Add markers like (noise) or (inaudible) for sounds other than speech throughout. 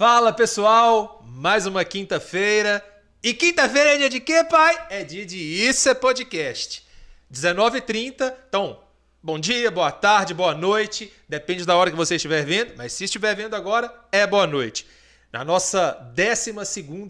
Fala pessoal, mais uma quinta-feira. E quinta-feira é dia de quê, pai? É dia de Isso é Podcast. 19h30, então, bom dia, boa tarde, boa noite. Depende da hora que você estiver vendo, mas se estiver vendo agora, é boa noite na nossa 12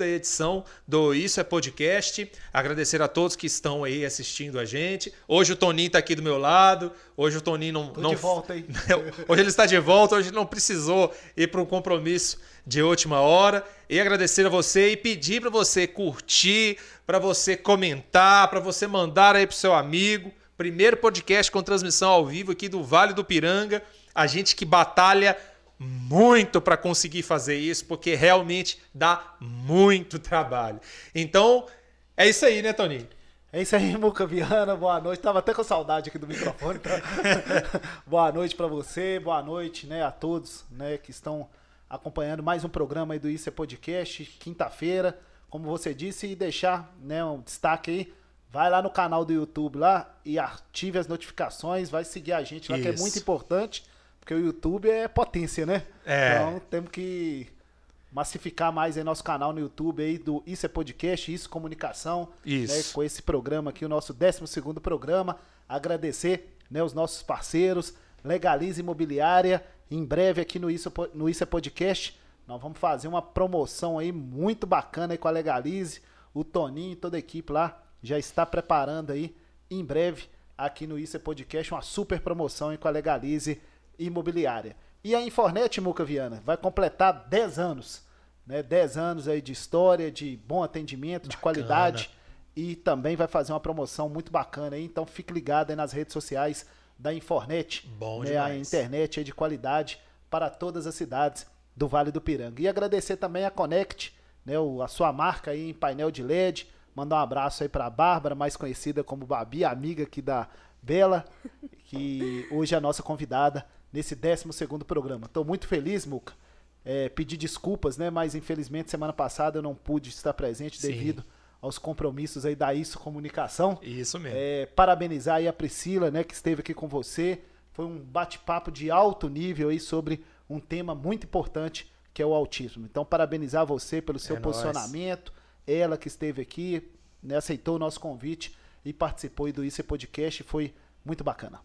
edição do Isso é Podcast. Agradecer a todos que estão aí assistindo a gente. Hoje o Toninho está aqui do meu lado. Hoje o Toninho não. Tô não de volta aí. (laughs) hoje ele está de volta, hoje não precisou ir para um compromisso de última hora. E agradecer a você e pedir para você curtir, para você comentar, para você mandar aí para seu amigo. Primeiro podcast com transmissão ao vivo aqui do Vale do Piranga. A gente que batalha muito para conseguir fazer isso, porque realmente dá muito trabalho. Então, é isso aí, né, Toninho? É isso aí, Muca Viana. Boa noite. Tava até com saudade aqui do microfone. Tá? (laughs) boa noite para você, boa noite, né, a todos, né, que estão acompanhando mais um programa aí do Isso é Podcast, quinta-feira, como você disse, e deixar, né, um destaque aí. Vai lá no canal do YouTube lá e ative as notificações, vai seguir a gente lá, Isso. que é muito importante porque o YouTube é potência, né? É. Então temos que massificar mais aí nosso canal no YouTube aí do Isso é Podcast, Isso Comunicação. Isso. Né, com esse programa aqui, o nosso 12 programa. Agradecer né, os nossos parceiros, Legalize Imobiliária. Em breve aqui no Isso, no Isso é Podcast, nós vamos fazer uma promoção aí muito bacana aí com a Legalize. O Toninho e toda a equipe lá já está preparando aí, em breve, aqui no Isso é Podcast, uma super promoção aí com a Legalize imobiliária. E a Infornet, Muca Viana, vai completar 10 anos. Né? 10 anos aí de história, de bom atendimento, bacana. de qualidade. E também vai fazer uma promoção muito bacana aí. Então fique ligado aí nas redes sociais da Infornet. Bom né? A internet é de qualidade para todas as cidades do Vale do Piranga. E agradecer também a Connect, né? a sua marca aí em painel de LED. Mandar um abraço aí para a Bárbara, mais conhecida como Babi, amiga aqui da Bela, que hoje é a nossa convidada nesse 12 programa. Estou muito feliz, Muca. É, pedir desculpas, né? Mas infelizmente semana passada eu não pude estar presente Sim. devido aos compromissos aí da Isso Comunicação. Isso mesmo. É, parabenizar aí a Priscila, né, que esteve aqui com você. Foi um bate-papo de alto nível aí sobre um tema muito importante que é o autismo. Então, parabenizar você pelo seu é posicionamento. Nóis. Ela que esteve aqui, né, aceitou o nosso convite e participou do Isso Podcast. Foi muito bacana.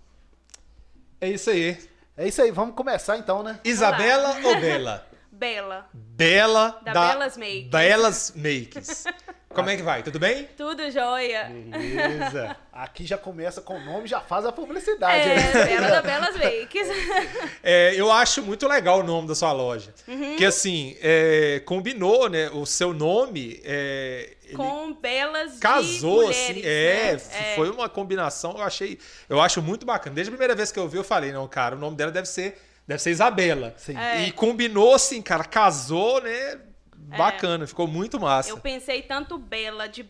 É isso aí. É isso aí, vamos começar então, né? Isabela ou Bela? (laughs) Bela. Bela da, da Belas Makes. Belas Makes. (laughs) Como é que vai? Tudo bem? Tudo jóia. Beleza. (laughs) Aqui já começa com o nome, já faz a publicidade. É, né? Bela da Belas Makes. (laughs) É, eu acho muito legal o nome da sua loja. Uhum. Que assim, é, combinou, né? O seu nome. É, com belas casou mulheres, assim é, é, foi uma combinação eu achei eu acho muito bacana desde a primeira vez que eu vi eu falei não cara o nome dela deve ser deve ser Isabela é. e combinou assim cara casou né bacana é. ficou muito massa eu pensei tanto Bela de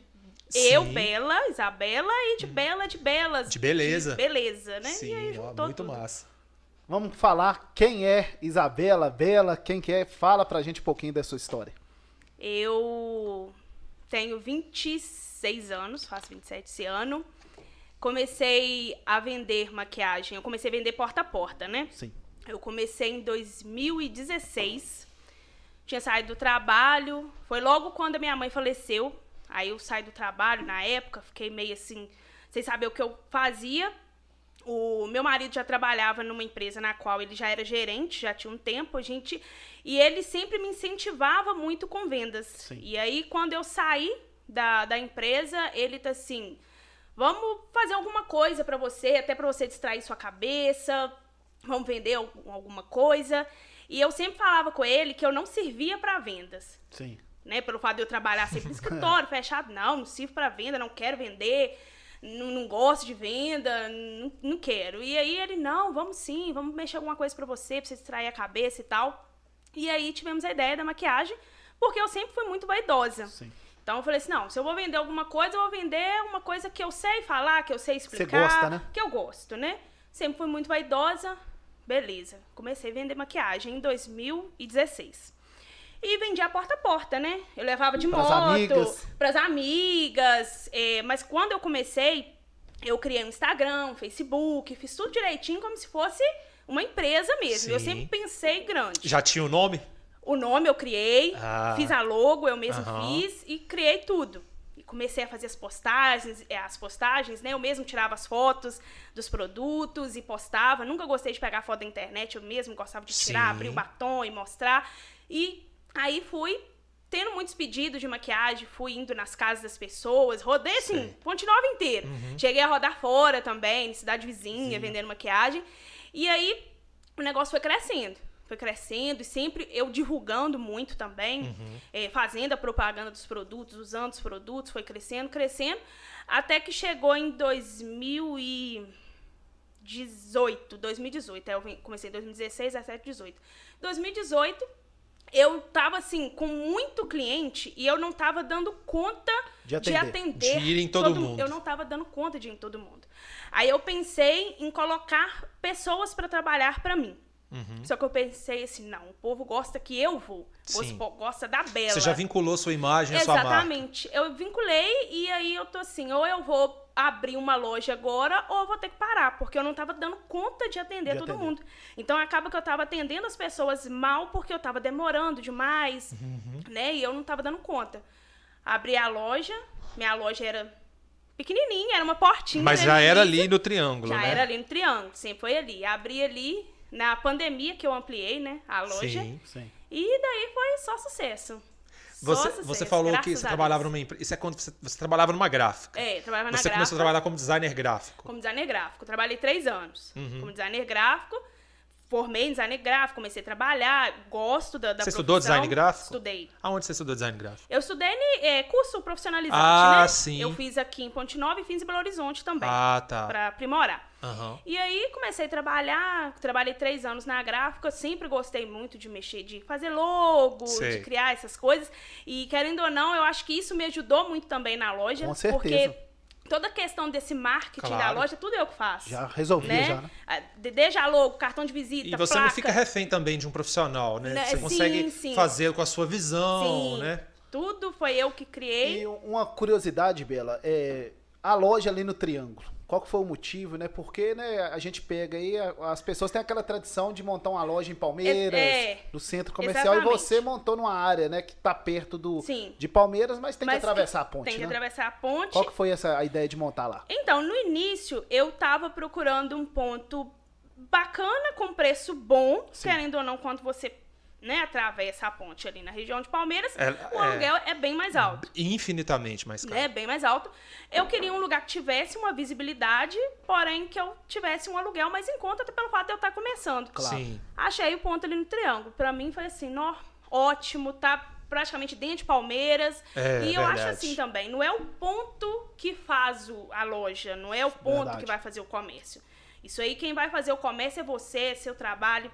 Sim. Eu, Bela, Isabela, e de Bela, de Belas. De beleza. De beleza, né? Sim, aí, ó, muito tudo. massa. Vamos falar quem é Isabela, Bela, quem que é. Fala pra gente um pouquinho da sua história. Eu tenho 26 anos, faço 27 esse ano. Comecei a vender maquiagem. Eu comecei a vender porta a porta, né? Sim. Eu comecei em 2016. Tinha saído do trabalho. Foi logo quando a minha mãe faleceu. Aí eu saí do trabalho na época, fiquei meio assim, sem saber o que eu fazia. O meu marido já trabalhava numa empresa na qual ele já era gerente, já tinha um tempo, a gente. E ele sempre me incentivava muito com vendas. Sim. E aí, quando eu saí da, da empresa, ele tá assim: vamos fazer alguma coisa para você, até para você distrair sua cabeça, vamos vender alguma coisa. E eu sempre falava com ele que eu não servia para vendas. Sim. Né, pelo fato de eu trabalhar sempre no (laughs) escritório, fechado, não, não sirvo para venda, não quero vender não, não gosto de venda, não, não quero. E aí ele, não, vamos sim, vamos mexer alguma coisa para você, pra você distrair a cabeça e tal. E aí tivemos a ideia da maquiagem, porque eu sempre fui muito vaidosa. Sim. Então eu falei assim, não, se eu vou vender alguma coisa, eu vou vender uma coisa que eu sei falar, que eu sei explicar. Gosta, né? Que eu gosto, né? Sempre fui muito vaidosa. Beleza. Comecei a vender maquiagem em 2016 e vendia porta a porta, né? Eu levava de pras moto, amigas. pras amigas. É, mas quando eu comecei, eu criei um Instagram, um Facebook, fiz tudo direitinho como se fosse uma empresa mesmo. Sim. Eu sempre pensei grande. Já tinha o nome? O nome eu criei, Ah. fiz a logo, eu mesmo Aham. fiz e criei tudo. Comecei a fazer as postagens, é, as postagens, né? Eu mesmo tirava as fotos dos produtos e postava. Nunca gostei de pegar foto da internet, eu mesmo gostava de tirar, Sim. abrir o batom e mostrar. E aí fui tendo muitos pedidos de maquiagem, fui indo nas casas das pessoas, rodei assim, Sei. Ponte Nova inteiro. Uhum. Cheguei a rodar fora também, cidade vizinha, vendendo maquiagem. E aí o negócio foi crescendo. Foi crescendo e sempre eu divulgando muito também, Uhum. eh, fazendo a propaganda dos produtos, usando os produtos, foi crescendo, crescendo, até que chegou em 2018, 2018, é, eu comecei em 2016, 17, 18. 2018, eu tava assim, com muito cliente e eu não tava dando conta De de atender. atender. De ir em todo mundo. Eu não tava dando conta de ir em todo mundo. Aí eu pensei em colocar pessoas para trabalhar para mim. Só que eu pensei assim, não, o povo gosta que eu vou. O Sim. povo gosta da Bela. Você já vinculou sua imagem à sua marca. Exatamente. Eu vinculei e aí eu tô assim, ou eu vou abrir uma loja agora ou eu vou ter que parar, porque eu não tava dando conta de atender De todo atender. mundo. Então acaba que eu tava atendendo as pessoas mal porque eu tava demorando demais, Uhum. né? E eu não tava dando conta. Abri a loja, minha loja era pequenininha, era uma portinha. Mas né, já no era ali no triângulo, Já né? era ali no triângulo, sempre foi ali. Abri ali na pandemia que eu ampliei, né, a loja. Sim. Sim. E daí foi só sucesso. Só Você, sucesso, você falou que você trabalhava numa empresa. Isso é quando você, você trabalhava numa gráfica. É, trabalhava na você gráfica. começou a trabalhar como designer gráfico. como designer gráfico. Trabalhei três anos Uhum. como designer gráfico. Formei em designer gráfico, comecei a trabalhar, gosto da, da Você estudou profissão. design gráfico? Estudei. Aonde você estudou design gráfico? Eu estudei em é, curso profissionalizante, Ah, né? sim. Eu fiz aqui em Ponte Nova e fiz em Belo Horizonte também, Ah, tá. pra aprimorar. Aham. E aí comecei a trabalhar, trabalhei três anos na gráfica, sempre gostei muito de mexer, de fazer logo, Sei. de criar essas coisas. E querendo ou não, eu acho que isso me ajudou muito também na loja. Com certeza. Porque toda a questão desse marketing da Claro. loja, tudo eu que faço. Já resolvia, né? já, né? Ah, de- Desde a logo, cartão de visita, E você placa. não fica refém também de um profissional, né? Né, Você sim, consegue sim. fazer com a sua visão, Sim. né? Tudo foi eu que criei. E uma curiosidade, Bela, é a loja ali no Triângulo. Qual que foi o motivo, né? Porque né, a gente pega aí, as pessoas têm aquela tradição de montar uma loja em Palmeiras, É, no centro comercial, exatamente. e você montou numa área, né, que tá perto do, Sim. de Palmeiras, mas tem Mas que atravessar a ponte, Tem que né? atravessar a ponte. Qual que foi essa a ideia de montar lá? Então, no início, eu tava procurando um ponto bacana, com preço bom, Sim. querendo ou não, quando você né, atravessa a ponte ali na região de Palmeiras, É- o é. aluguel é bem mais alto. Infinitamente mais caro. Né, bem mais alto. Eu queria um lugar que tivesse uma visibilidade, porém que eu tivesse um aluguel mais em conta, até pelo fato de eu estar começando. Claro. Sim. Achei o ponto ali no triângulo. Pra mim foi assim, nó, ótimo, tá praticamente dentro de Palmeiras. É, e eu acho verdade. assim também, não é o ponto que faz o- a loja, não é o ponto Verdade. que vai fazer o comércio. Isso aí, quem vai fazer o comércio é você, é seu trabalho,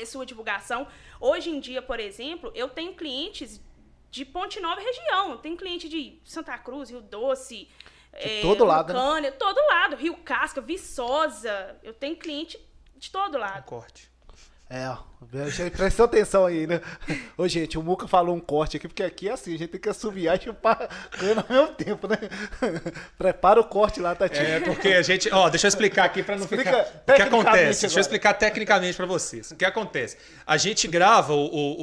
é sua divulgação. Hoje em dia, por exemplo, eu tenho clientes de Ponte Nova e região. Eu tenho cliente de Santa Cruz, Rio Doce. eh, todo lado, né? Lucânia, todo lado. Rio Casca, Viçosa. Eu tenho cliente de todo Um lado. corte. É, prestou atenção aí, né? Ô, gente, o Muca falou um corte aqui, porque aqui é assim, a gente tem que assoviar e chupar cana ao mesmo tempo, né? (laughs) Prepara o corte lá, Tatinha. É, porque a gente. Ó, deixa eu explicar aqui pra não Explica ficar. O que acontece? Deixa eu agora. explicar tecnicamente pra vocês. O que acontece? A gente grava o, o-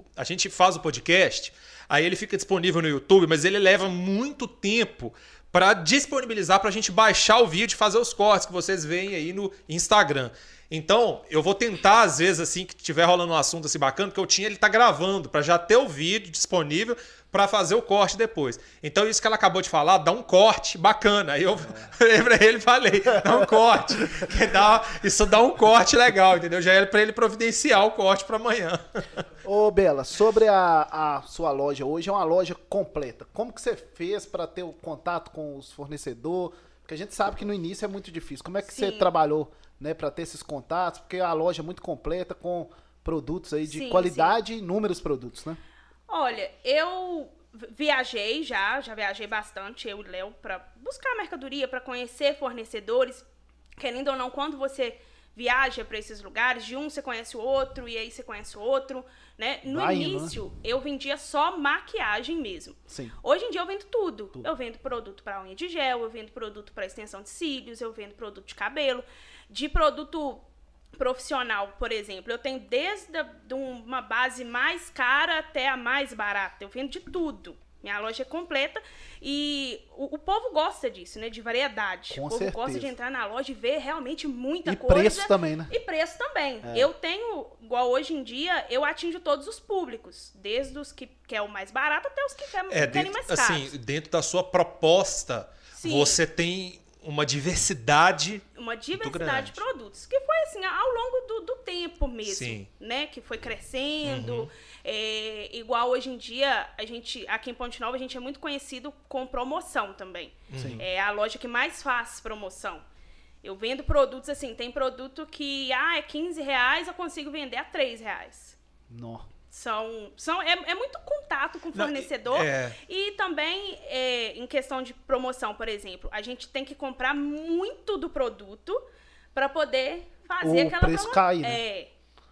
o- A gente faz o podcast, aí ele fica disponível no YouTube, mas ele leva muito tempo pra disponibilizar pra gente baixar o vídeo e fazer os cortes que vocês veem aí no Instagram. Então, eu vou tentar, às vezes, assim, que tiver rolando um assunto assim bacana, porque eu tinha, ele tá gravando, pra já ter o vídeo disponível pra fazer o corte depois. Então, isso que ela acabou de falar, dá um corte bacana. Aí eu (laughs) falei pra ele e falei, dá um corte. Que dá, isso dá um corte legal, entendeu? Já era pra ele providenciar o corte pra amanhã. Ô, Bela, sobre a, a sua loja hoje, é uma loja completa. Como que você fez para ter o contato com os fornecedores? Porque a gente sabe que no início é muito difícil. Como é que você Sim. trabalhou, né, para ter esses contatos? Porque a loja é muito completa com produtos aí de Sim, qualidade e inúmeros produtos, né? Olha, eu vi- viajei já, já viajei bastante, eu e Léo, pra buscar mercadoria, pra conhecer fornecedores. Querendo ou não, quando você viaja pra esses lugares, de um você conhece o outro e aí você conhece o outro, né? No Vai né? início, eu vendia só maquiagem mesmo. Sim. Hoje em dia eu vendo tudo. Tudo. Eu vendo produto para unha de gel, eu vendo produto para extensão de cílios, eu vendo produto de cabelo, de produto profissional, por exemplo, eu tenho desde a, de uma base mais cara até a mais barata. Eu vendo de tudo. Minha loja é completa e o, o povo gosta disso, né? De variedade. Com o povo certeza. gosta de entrar na loja e ver realmente muita E coisa. preço também, né? E preço também. É. Eu tenho, igual hoje em dia, eu atinjo todos os públicos. Desde os que quer o mais barato até os que querem, É, querem dentro, mais caro. assim, dentro da sua proposta, Sim. você tem uma diversidade. uma diversidade de produtos. Que foi assim, ao longo do, do tempo mesmo. Sim. Né? Que foi crescendo. Uhum. É, igual hoje em dia, a gente, aqui em Ponte Nova, a gente é muito conhecido com promoção também. Sim. É a loja que mais faz promoção. Eu vendo produtos assim, tem produto que ah, é 15 reais, eu consigo vender a 3 reais. Nó. São, são, é, é muito contato com o Não, fornecedor. é. E também, é, em questão de promoção, por exemplo, a gente tem que comprar muito do produto para poder fazer O aquela preço cair, né? É.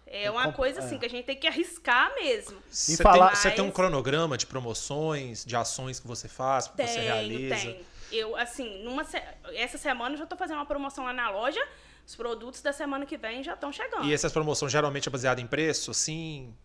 É uma compro- coisa assim é. que a gente tem que arriscar mesmo. Você, falar- tem, você tem um cronograma de promoções, de ações que você faz, que você realiza. tenho. Eu, assim, numa se- essa semana eu já tô fazendo uma promoção lá na loja. Os produtos da semana que vem já estão chegando. E essas promoções geralmente é baseada em preço, assim?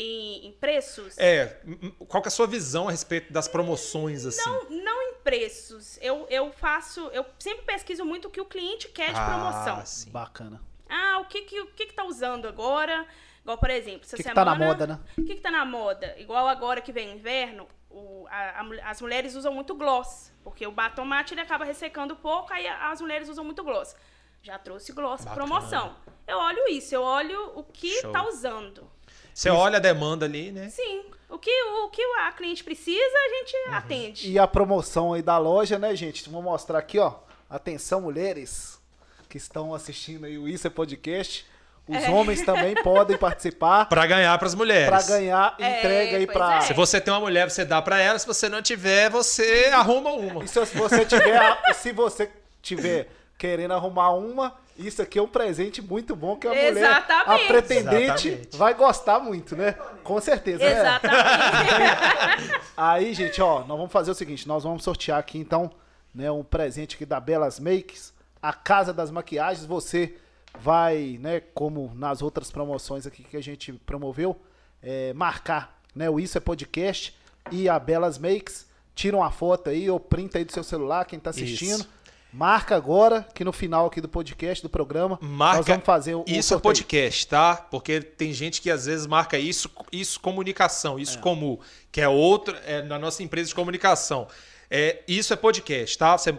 Em, em preços? É, qual que é a sua visão a respeito das promoções, assim? Não, não em preços. Eu, eu faço. Eu sempre pesquiso muito o que o cliente quer de promoção. Ah, sim. Bacana. Ah, o que que, o que, que tá usando agora? Igual, por exemplo, essa O que que semana... tá na moda, né? O que, que tá na moda? Igual agora que vem o inverno, o- a- a as mulheres usam muito gloss. Porque o batom mate ele acaba ressecando pouco, aí as mulheres usam muito gloss. Já trouxe gloss Bacana. promoção. Eu olho isso, eu olho o que Show. tá usando. Você olha a demanda ali, né? Sim, o que, o que a cliente precisa, a gente atende. E a promoção aí da loja, né, gente? Vou mostrar aqui, ó. Atenção, mulheres que estão assistindo aí o Isso é Podcast. Os É. homens também (laughs) podem participar Pra ganhar pras mulheres. para ganhar É, entrega aí pois pra. é. Se você tem uma mulher, você dá pra ela. Se você não tiver, você arruma uma. E se você tiver, se você tiver querendo arrumar uma, isso aqui é um presente muito bom que a mulher, a Exatamente. pretendente, Exatamente. vai gostar muito, né? Com certeza. né? Exatamente. (laughs) Aí, gente, ó, nós vamos fazer o seguinte, nós vamos sortear aqui então, né, um presente aqui da Belas Makes, a Casa das Maquiagens. Você vai, né, como nas outras promoções aqui que a gente promoveu, é, marcar, né, o Isso é Podcast e a Belas Makes. Tira uma foto aí ou printa aí do seu celular, quem tá assistindo. Isso. Marca agora, que no final aqui do podcast, do programa, Marca nós vamos fazer o, isso é podcast, tá? Porque tem gente que às vezes marca isso, isso comunicação, isso É. comum, que é outro, é na nossa empresa de comunicação. É, isso é podcast, tá? Você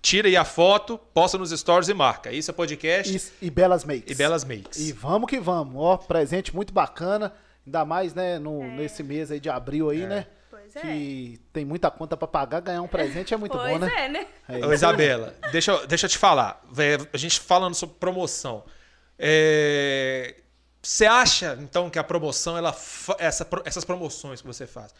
tira aí a foto, posta nos stories e marca. Isso é podcast Isso, e Belas Makes. e Belas Makes. E vamos que vamos, ó, presente muito bacana, ainda mais, né, no, nesse mês aí de abril aí, né, Pois é. que tem muita conta pra pagar, ganhar um presente é muito pois bom, né? é, né? É Ô. Isabela, deixa, eu- deixa eu te falar. Vé, A gente falando sobre promoção. É, Você acha, então, que a promoção, ela essa, essas promoções que você faz?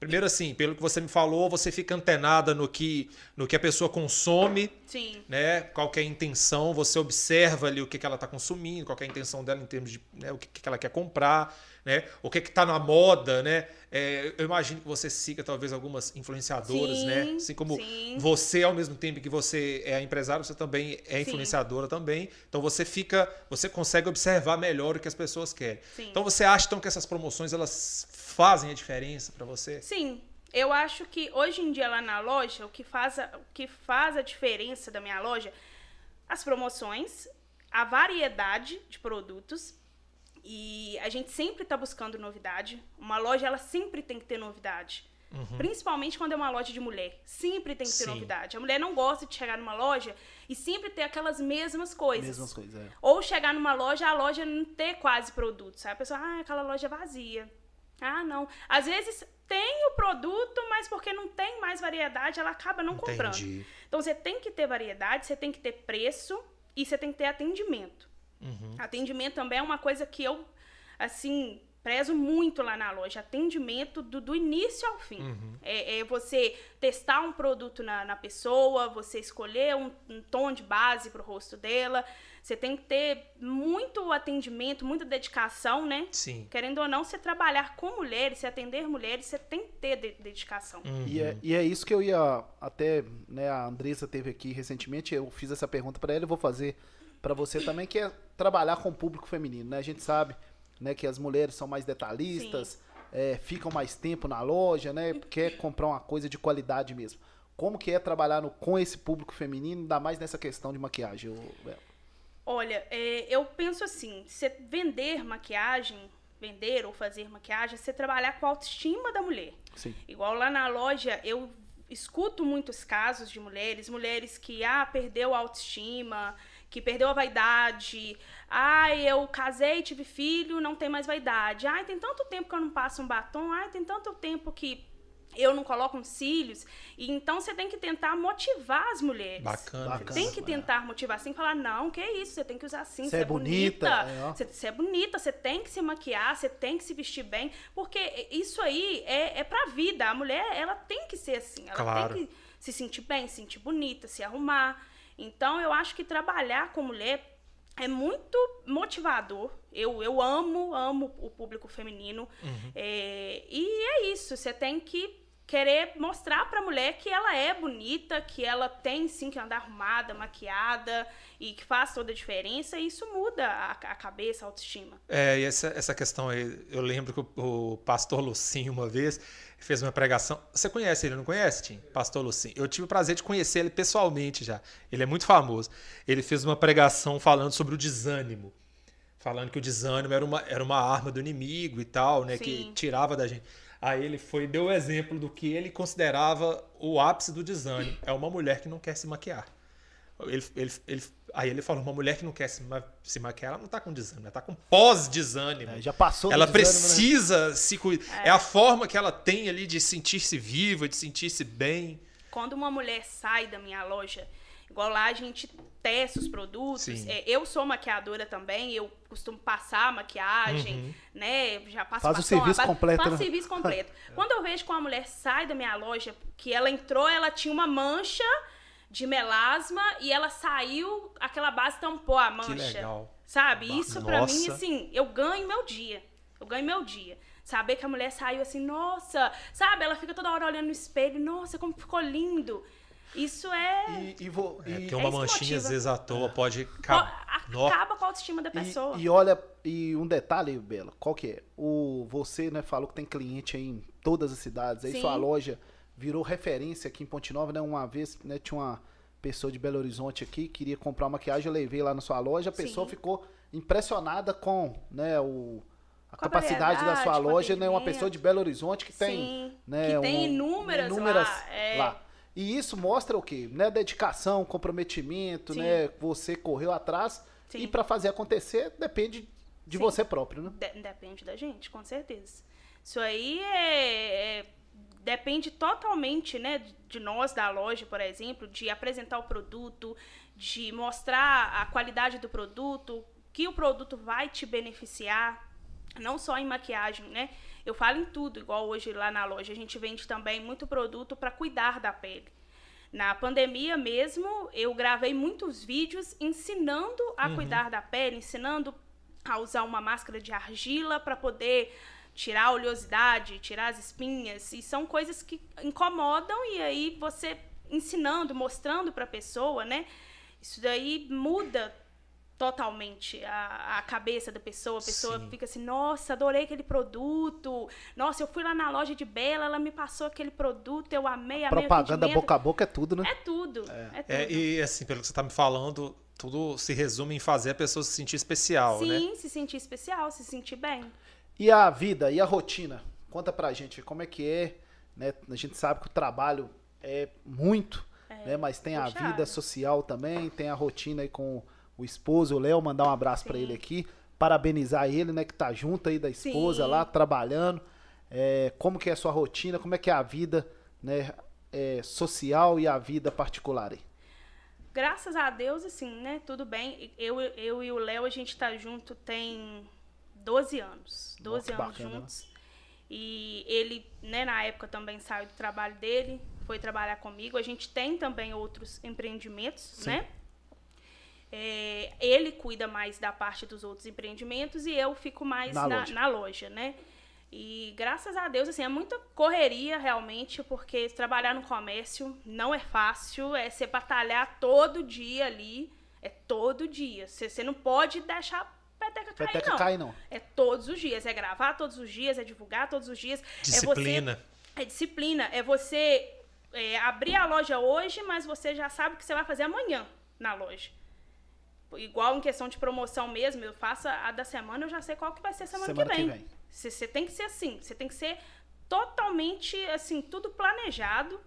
Primeiro, assim, pelo que você me falou, você fica antenada no que, no que a pessoa consome, Sim. né? Qual que é a intenção, você observa ali o que, que ela está consumindo, qual que é a intenção dela em termos de né, o que, que ela quer comprar, né? O que está na moda, né? É, eu imagino que você siga talvez algumas influenciadoras, Sim, né? Assim como sim. você, ao mesmo tempo que você é empresário, você também é Sim. influenciadora também. Então você fica, você consegue observar melhor o que as pessoas querem. Sim. Então você acha então que essas promoções elas fazem a diferença para você? Sim. Eu acho que hoje em dia lá na loja, o que faz a, o que faz a diferença da minha loja, as promoções, a variedade de produtos. E a gente sempre está buscando novidade. Uma loja, ela sempre tem que ter novidade. Principalmente quando é uma loja de mulher. Sempre tem que ter Sim. novidade. A mulher não gosta de chegar numa loja e sempre ter aquelas mesmas coisas. Mesmas coisas, é. Ou chegar numa loja, a loja não ter quase produto, sabe? A pessoa, ah, aquela loja é vazia. Ah, não. Às vezes tem o produto, mas porque não tem mais variedade, ela acaba não comprando. Entendi. Então você tem que ter variedade, você tem que ter preço e você tem que ter atendimento. Uhum. Atendimento também é uma coisa que eu, assim, prezo muito lá na loja. Atendimento do, do início ao fim. Uhum. É, é você testar um produto na, na pessoa, você escolher um, um tom de base pro rosto dela. Você tem que ter muito atendimento, muita dedicação, né? Sim. Querendo ou não, você trabalhar com mulheres, você atender mulheres, você tem que ter de- dedicação. E, é, e é isso que eu ia até, né, a Andressa teve aqui recentemente, eu fiz essa pergunta pra ela e vou fazer para você também, que é trabalhar com o público feminino, né? A gente sabe, né, que as mulheres são mais detalhistas, é, ficam mais tempo na loja, né? (laughs) Quer comprar uma coisa de qualidade mesmo. Como que é trabalhar no, com esse público feminino, ainda mais nessa questão de maquiagem, Bela? Olha, é, eu penso assim, você vender maquiagem, vender ou fazer maquiagem, é você trabalhar com a autoestima da mulher. Sim. Igual lá na loja, eu escuto muitos casos de mulheres, mulheres que, ah, perdeu a autoestima, que perdeu a vaidade. Ai, eu casei, tive filho, não tem mais vaidade. Ai, tem tanto tempo que eu não passo um batom. Ai, tem tanto tempo que eu não coloco uns cílios. E então você tem que tentar motivar as mulheres. Bacana. Você tem que tentar motivar assim, falar, não, que é isso, você tem que usar assim, Você é bonita, é, ó. Você, você é bonita, você tem que se maquiar, você tem que se vestir bem, porque isso aí é, é pra vida. A mulher, ela tem que ser assim, ela Claro. tem que se sentir bem, se sentir bonita, se arrumar. Então, eu acho que trabalhar com mulher é muito motivador. Eu, eu amo, amo o público feminino. É, e é isso, você tem que querer mostrar pra mulher que ela é bonita, que ela tem sim que andar arrumada, maquiada e que faz toda a diferença. E isso muda a, a cabeça, a autoestima. É, e essa, essa questão aí, eu lembro que o, o pastor Lucinho, uma vez, fez uma pregação. Você conhece ele, não conhece, Tim? Pastor Lucinho. Eu tive o prazer de conhecer ele pessoalmente já. Ele é muito famoso. Ele fez uma pregação falando sobre o desânimo. Falando que o desânimo era uma, era uma arma do inimigo e tal, né? Que Sim. tirava da gente. Aí ele foi deu o exemplo do que ele considerava o ápice do desânimo. É uma mulher que não quer se maquiar. Ele, ele, ele, aí ele falou, uma mulher que não quer se, ma- se maquiar, ela não tá com desânimo, ela tá com pós-desânimo. É, já passou do Ela desânimo, né? precisa se cuidar. É. a forma que ela tem ali de sentir-se viva, de sentir-se bem. quando uma mulher sai da minha loja, igual lá a gente testa os produtos. É, eu sou maquiadora também, eu costumo passar maquiagem, né? Já passo Uhum. Faz o batom, serviço ba- completo, Faço né? o serviço (laughs) completo. Quando eu vejo que uma mulher sai da minha loja, que ela entrou, ela tinha uma mancha de melasma e ela saiu, aquela base tampou a mancha. legal. Sabe? Isso pra mim, assim, eu ganho meu dia. Eu ganho meu dia. Saber que a mulher saiu assim, nossa, sabe? Ela fica toda hora olhando no espelho, nossa, como ficou lindo. Isso é. E, e, vo- É, e- porque uma isso manchinha, às vezes, à toa pode acabar. Acaba com a autoestima da E- pessoa. E, olha, e um detalhe, Bela, qual que é? O, você né, falou que tem cliente aí em todas as cidades, aí Sim. sua loja virou referência aqui em Ponte Nova, né? Uma vez né, tinha uma pessoa de Belo Horizonte aqui, queria comprar uma maquiagem, eu levei lá na sua loja, a pessoa Sim. ficou impressionada com né, o, a Com a capacidade da sua loja, né? Uma pessoa de Belo Horizonte que tem, Sim, né, que tem um- inúmeras, inúmeras lá. é. lá. E isso mostra o quê? Né? Dedicação, comprometimento, Sim. né? Você correu atrás Sim. e para fazer acontecer depende de você próprio, né? De- depende da gente, com certeza. Isso aí é, é- depende totalmente, né, de nós da loja, por exemplo, de apresentar o produto, de mostrar a qualidade do produto, que o produto vai te beneficiar, não só em maquiagem, né? Eu falo em tudo, igual hoje lá na loja, a gente vende também muito produto para cuidar da pele. Na pandemia mesmo, eu gravei muitos vídeos ensinando a cuidar da pele, ensinando a usar uma máscara de argila para poder tirar a oleosidade, tirar as espinhas. E são coisas que incomodam e aí você ensinando, mostrando para a pessoa, né? Isso daí muda totalmente a, a cabeça da pessoa. A pessoa Sim. fica assim, nossa, adorei aquele produto. Nossa, eu fui lá na loja de Bela, ela me passou aquele produto, eu amei, amei Propaganda boca a boca é tudo, né? É tudo, é, tudo. É, e assim, pelo que você tá me falando, tudo se resume em fazer a pessoa se sentir especial, né? Sim, se sentir especial, se sentir bem. E a vida e a rotina? Conta pra gente como é que é, né? A gente sabe que o trabalho é muito, né? Mas tem a puxado. vida social também, tem a rotina aí com o esposo, o Léo, mandar um abraço pra Sim. ele aqui, parabenizar ele, né? Que tá junto aí da esposa Sim. lá, trabalhando. É, como que é a sua rotina, como é que é a vida, né? é, social e a vida particular aí? Graças a Deus, assim, né? Tudo bem. Eu, eu e o Léo, a gente tá junto tem 12 anos. 12 que anos bacana, né? juntos. E ele, né, na época também saiu do trabalho dele, foi trabalhar comigo. A gente tem também outros empreendimentos, né? É, ele cuida mais da parte dos outros empreendimentos e eu fico mais Na na, loja. na loja, né? E graças a Deus, assim, é muita correria realmente, porque trabalhar no comércio não é fácil, é você batalhar todo dia ali, É todo dia. Você você não pode deixar a peteca cair, Peteca não. cai, não. É todos os dias. É gravar todos os dias, é divulgar todos os dias. Disciplina. É, você, é disciplina. É você é, abrir a loja hoje, mas você já sabe o que você vai fazer amanhã na loja. Igual em questão de promoção mesmo, eu faço a da semana, eu já sei qual que vai ser semana, Semana que que vem. vem. Você você tem que ser assim, você tem que ser totalmente, assim, tudo planejado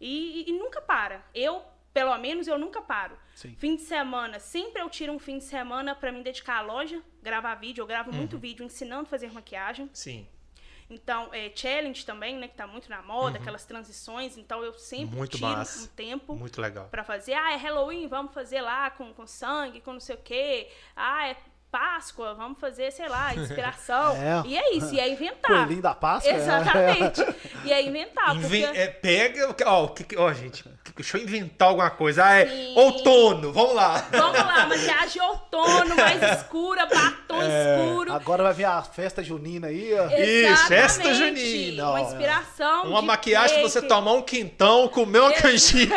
e, e- e nunca para. Eu, pelo menos, eu nunca paro. Sim. Fim de semana, sempre eu tiro um fim de semana pra me dedicar à loja, gravar vídeo. Eu gravo muito Uhum. vídeo ensinando a fazer maquiagem. Sim. Então, é, challenge também, né, que tá muito na moda, aquelas transições. Então, eu sempre Uhum. Muito tiro massa. um tempo Muito legal. Pra fazer. Ah, é Halloween, vamos fazer lá com, com sangue, com não sei o quê. Ah, é Páscoa, vamos fazer, sei lá, inspiração. (laughs) É. E é isso, e é inventar. Coelhinho da Páscoa. é. Exatamente. (laughs) E é inventar, Inven- porque... é, pega. Ó, o que ó, gente, deixa eu inventar alguma coisa. Ah, é Sim. outono, vamos lá. Vamos lá, maquiagem (laughs) outono, mais escura, batom escuro. Agora vai vir a festa junina aí, ó. Isso, festa junina, Uma inspiração. Uma maquiagem pra você tomar um quintão, comer uma canjica.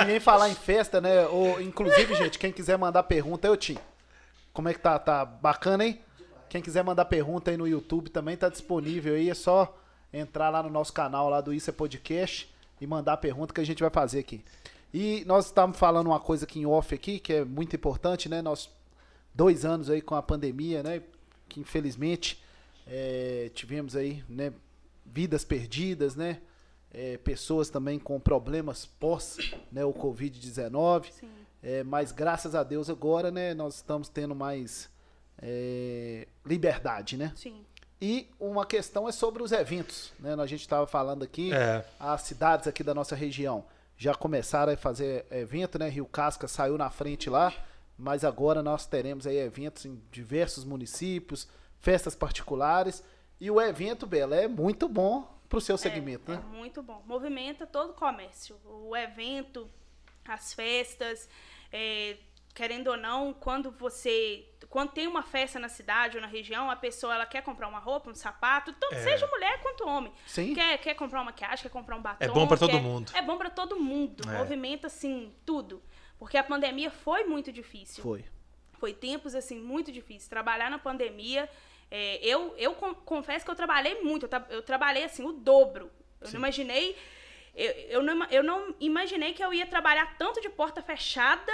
E nem falar em festa, né? Ou, inclusive, gente, quem quiser mandar pergunta, eu te. Como é que tá? Tá bacana, hein? Quem quiser mandar pergunta aí no YouTube também tá disponível aí. É só entrar lá no nosso canal lá do Isso é Podcast e mandar a pergunta que a gente vai fazer aqui. E nós estávamos falando uma coisa aqui em off aqui, que é muito importante, né? Nós dois anos aí com a pandemia, né? Que infelizmente é, tivemos aí, né? Vidas perdidas, né? É, pessoas também com problemas pós, né? O Covid-19. É, mas graças a Deus agora, né? Nós estamos tendo mais é, liberdade, né? Sim. E uma questão é sobre os eventos, né? A gente estava falando aqui, É. as cidades aqui da nossa região já começaram a fazer evento, né? Rio Casca saiu na frente lá, mas agora nós teremos aí eventos em diversos municípios, festas particulares. E o evento, Bela, é muito bom pro seu segmento, é, né? É muito bom. Movimenta todo o comércio. O evento, as festas, é, querendo ou não, quando você. Quando tem uma festa na cidade ou na região, a pessoa ela quer comprar uma roupa, um sapato, tanto É. seja mulher quanto homem. Sim. Quer, quer comprar uma maquiagem, quer comprar um batom. É bom pra todo mundo. É bom pra todo mundo. É. Movimenta, assim, tudo. Porque a pandemia foi muito difícil. Foi. Foi tempos, assim, muito difíceis. Trabalhar na pandemia, é, eu, eu con- confesso que eu trabalhei muito. Eu, tra- eu trabalhei, assim, o dobro. Eu não imaginei... Eu, eu, não, eu não imaginei que eu ia trabalhar tanto de porta fechada.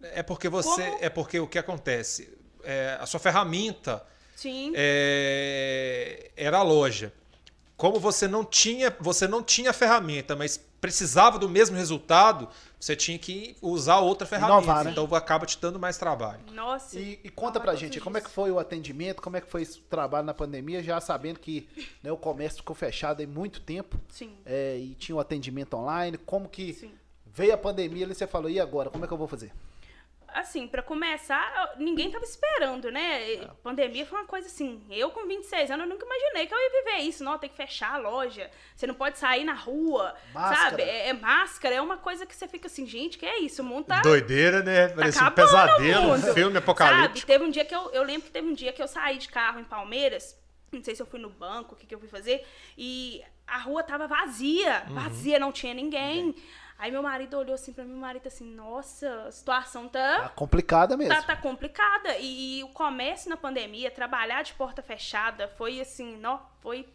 É porque você. Como? É porque o que acontece? É, a sua ferramenta é, era a loja. Como você não tinha, você não tinha ferramenta, mas precisava do mesmo resultado, você tinha que usar outra ferramenta. Inovar, né? Então acaba te dando mais trabalho. Nossa. E, e conta pra gente, como é que foi o atendimento, como é que foi esse trabalho na pandemia, já sabendo que né, o comércio ficou fechado há muito tempo Sim. é, e tinha o atendimento online, como que Sim. veio a pandemia e você falou, e agora, como é que eu vou fazer? Assim, pra começar, ninguém tava esperando, né? É. Pandemia foi uma coisa assim. Eu, com 26 anos, eu nunca imaginei que eu ia viver isso. Não, tem que fechar a loja. Você não pode sair na rua. Máscara. Sabe? É, é máscara, é uma coisa que você fica assim, gente, que é isso? O mundo tá. Doideira, né? tá Parecia um pesadelo, um filme Sabe? apocalíptico. Teve um dia que eu. Eu lembro que teve um dia que eu saí de carro em Palmeiras. Não sei se eu fui no banco, o que, que eu fui fazer. E a rua tava vazia. Uhum. Vazia, não tinha ninguém. Aí meu marido olhou assim pra mim, meu marido assim, nossa, a situação tá Tá complicada mesmo. Tá, tá complicada. E, e o comércio na pandemia, trabalhar de porta fechada, foi assim, não, foi,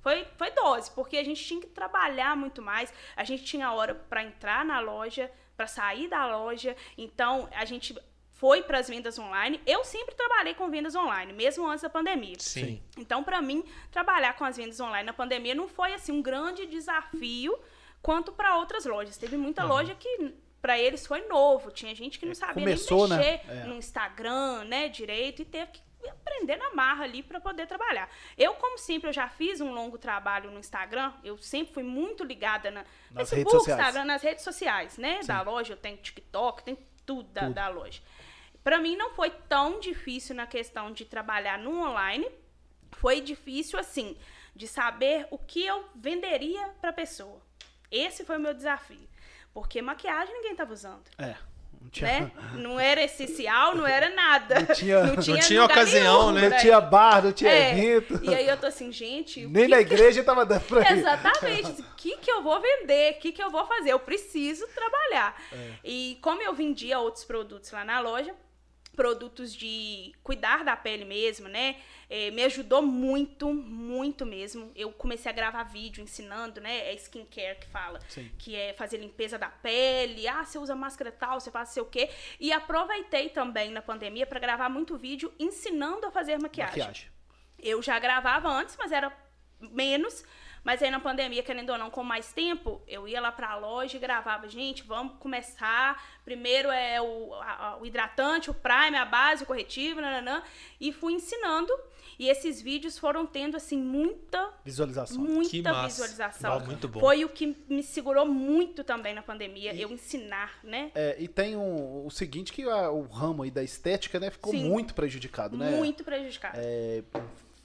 foi, foi dose, porque a gente tinha que trabalhar muito mais. A gente tinha hora para entrar na loja, para sair da loja. Então, a gente foi para as vendas online. Eu sempre trabalhei com vendas online, mesmo antes da pandemia. Sim. Então, para mim, trabalhar com as vendas online na pandemia não foi assim um grande desafio quanto para outras lojas. Teve muita loja que para eles foi novo. Tinha gente que não sabia começou, nem né? mexer É. no Instagram, né, direito e teve que aprender na marra ali para poder trabalhar. Eu, como sempre, eu já fiz um longo trabalho no Instagram. Eu sempre fui muito ligada na Nas Facebook, redes. Instagram, nas redes sociais, né, da loja. Eu tenho TikTok, tem tudo da, da loja. Para mim não foi tão difícil na questão de trabalhar no online. Foi difícil assim de saber o que eu venderia para pessoa. Esse foi o meu desafio, porque maquiagem ninguém tava usando. É. tinha- né? Não era essencial, não era nada. Não tinha- Não tinha lugar ocasião, nenhum, né? Não tinha bar, não tinha É, evento. E aí eu tô assim, gente. o Nem que na que- igreja tava dando pra ir. Exatamente. O que, que eu vou vender? O que, que eu vou fazer? Eu preciso trabalhar. É. E como eu vendia outros produtos lá na loja, produtos de cuidar da pele mesmo, né? eh, me ajudou muito, muito mesmo. Eu comecei a gravar vídeo ensinando, né? É skincare que fala. Sim. Que é fazer limpeza da pele. Ah, você usa máscara tal, você faz sei o quê. E aproveitei também na pandemia para gravar muito vídeo ensinando a fazer maquiagem. Maquiagem. Eu já gravava antes, mas era menos. Mas aí na pandemia, querendo ou não, com mais tempo, eu ia lá pra loja e gravava. Gente, vamos começar. Primeiro é o, a- a- o hidratante, o prime, a base, o corretivo, nananã. E fui ensinando. E esses vídeos foram tendo, assim, muita, Visualização. muita Que massa. visualização. Não, muito bom. Foi o que me segurou muito também na pandemia, eu ensinar, né? É, e tem um, o seguinte que a- o ramo aí da estética, né, ficou Sim. muito prejudicado, né? Muito prejudicado. É,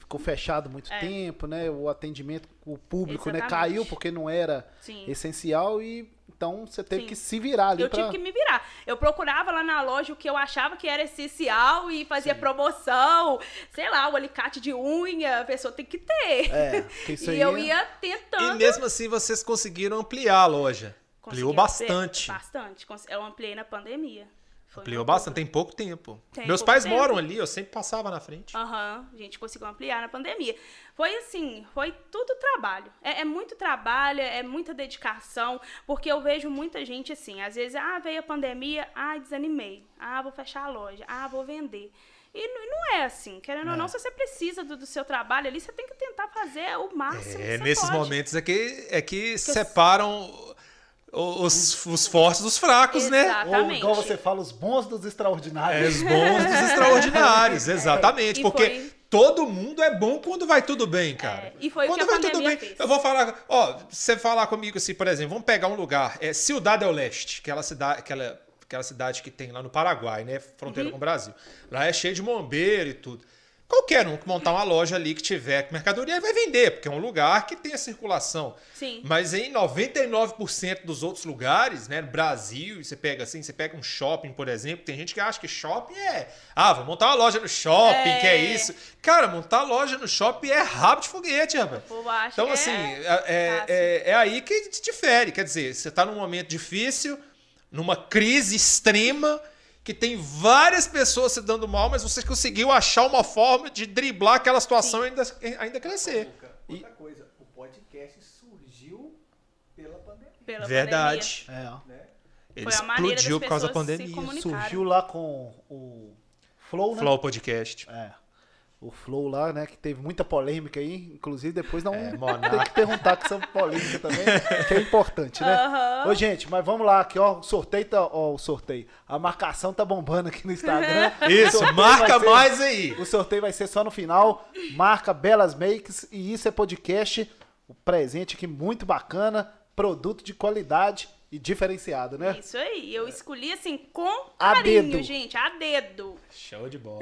ficou fechado muito É. tempo, né? O atendimento com o público, né, Exatamente. caiu porque não era Sim. essencial e então você teve Sim. que se virar ali Eu pra... tive que me virar. Eu procurava lá na loja o que eu achava que era essencial e fazia promoção. Sei lá, o alicate de unha, a pessoa tem que ter. É, porque (laughs) isso e aí eu é- ia E tentando. mesmo assim vocês conseguiram ampliar a loja. Ampliou bastante. Bastante. Eu ampliei na pandemia. Foi Ampliou bastante, tem pouco tempo. Tem Meus pouco pais tempo. moram ali, eu sempre passava na frente. Aham, a gente conseguiu ampliar na pandemia. Foi assim, foi tudo trabalho. É, é muito trabalho, é muita dedicação, porque eu vejo muita gente assim, às vezes, ah, veio a pandemia, ah, desanimei, ah, vou fechar a loja, ah, vou vender. E não, é assim, querendo ou não, se você precisa do, do seu trabalho ali, você tem que tentar fazer o máximo que É, nesses pode. momentos é que, é que separam o- os, os fortes dos fracos, né? Exato. Ou Exatamente. igual você fala, os bons dos É, extraordinários. os bons dos extraordinários, (laughs) exatamente. E porque foi- todo mundo é bom quando vai tudo bem, cara. É, e foi o quando que a vai tudo bem. fez. Eu vou falar, ó, você falar comigo assim, por exemplo, vamos pegar um lugar, é Ciudad del Leste, aquela cidade, aquela, aquela cidade que tem lá no Paraguai, né, Uhum. fronteira com o Brasil. Lá é cheio de bombeiro e tudo. Qualquer um que montar uma loja ali que tiver mercadoria vai vender, porque é um lugar que tem a circulação. Sim. Mas em 99% dos outros lugares, né, no Brasil, você pega assim, você pega um shopping, por exemplo, tem gente que acha que shopping é, ah, vou montar uma loja no shopping, É. que é isso. Cara, montar loja no shopping é rabo de foguete, rapaz. Então, que assim, é é, é, é- é aí que difere. Quer dizer, você tá num momento difícil, numa crise extrema, que tem várias pessoas se dando mal, mas você conseguiu achar uma forma de driblar aquela situação e ainda, ainda crescer. Outra, outra coisa, o podcast surgiu pela pandemia, pela Verdade. É, né? Ele explodiu por causa da pandemia. surgiu lá com o Flow, né? Flow Podcast. É. O Flow lá, né? Que teve muita polêmica aí. Inclusive, depois não É, (laughs) tem que perguntar que essa polêmica também, que é importante, né? Aham. Ô, gente, mas vamos lá aqui, ó. O sorteio tá. Ó, o sorteio. A marcação tá bombando aqui no Instagram. (laughs) Isso, marca ser- mais aí. O sorteio vai ser só no final. Marca Belas Makes e isso é podcast. O presente aqui muito bacana. Produto de qualidade e diferenciado, né? Isso aí, eu escolhi assim com A carinho, dedo. gente, a dedo. Show de bola.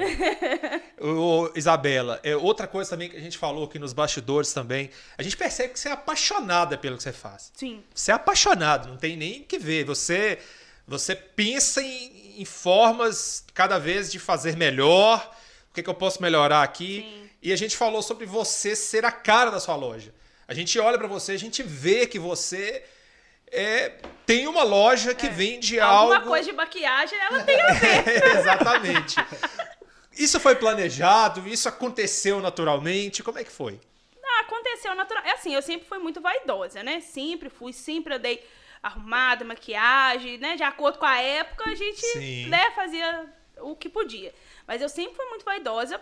(laughs) Ô, Isabela, é outra coisa também que a gente falou aqui nos bastidores também. A gente percebe que você é apaixonada pelo que você faz. Sim. Você é apaixonado, não tem nem o que ver. Você, você pensa em, em formas cada vez de fazer melhor. O que, que eu posso melhorar aqui? Sim. E a gente falou sobre você ser a cara da sua loja. A gente olha pra você, a gente vê que você é, tem uma loja que vende É. Alguma algo. coisa de maquiagem ela tem a ver. (laughs) Exatamente. Isso foi planejado? Isso aconteceu naturalmente? Como é que foi? Ah, aconteceu natural. É assim, eu sempre fui muito vaidosa, né? Sempre fui, sempre andei arrumada, maquiagem, né? De acordo com a época, a gente, Sim. né, fazia o que podia. Mas eu sempre fui muito vaidosa,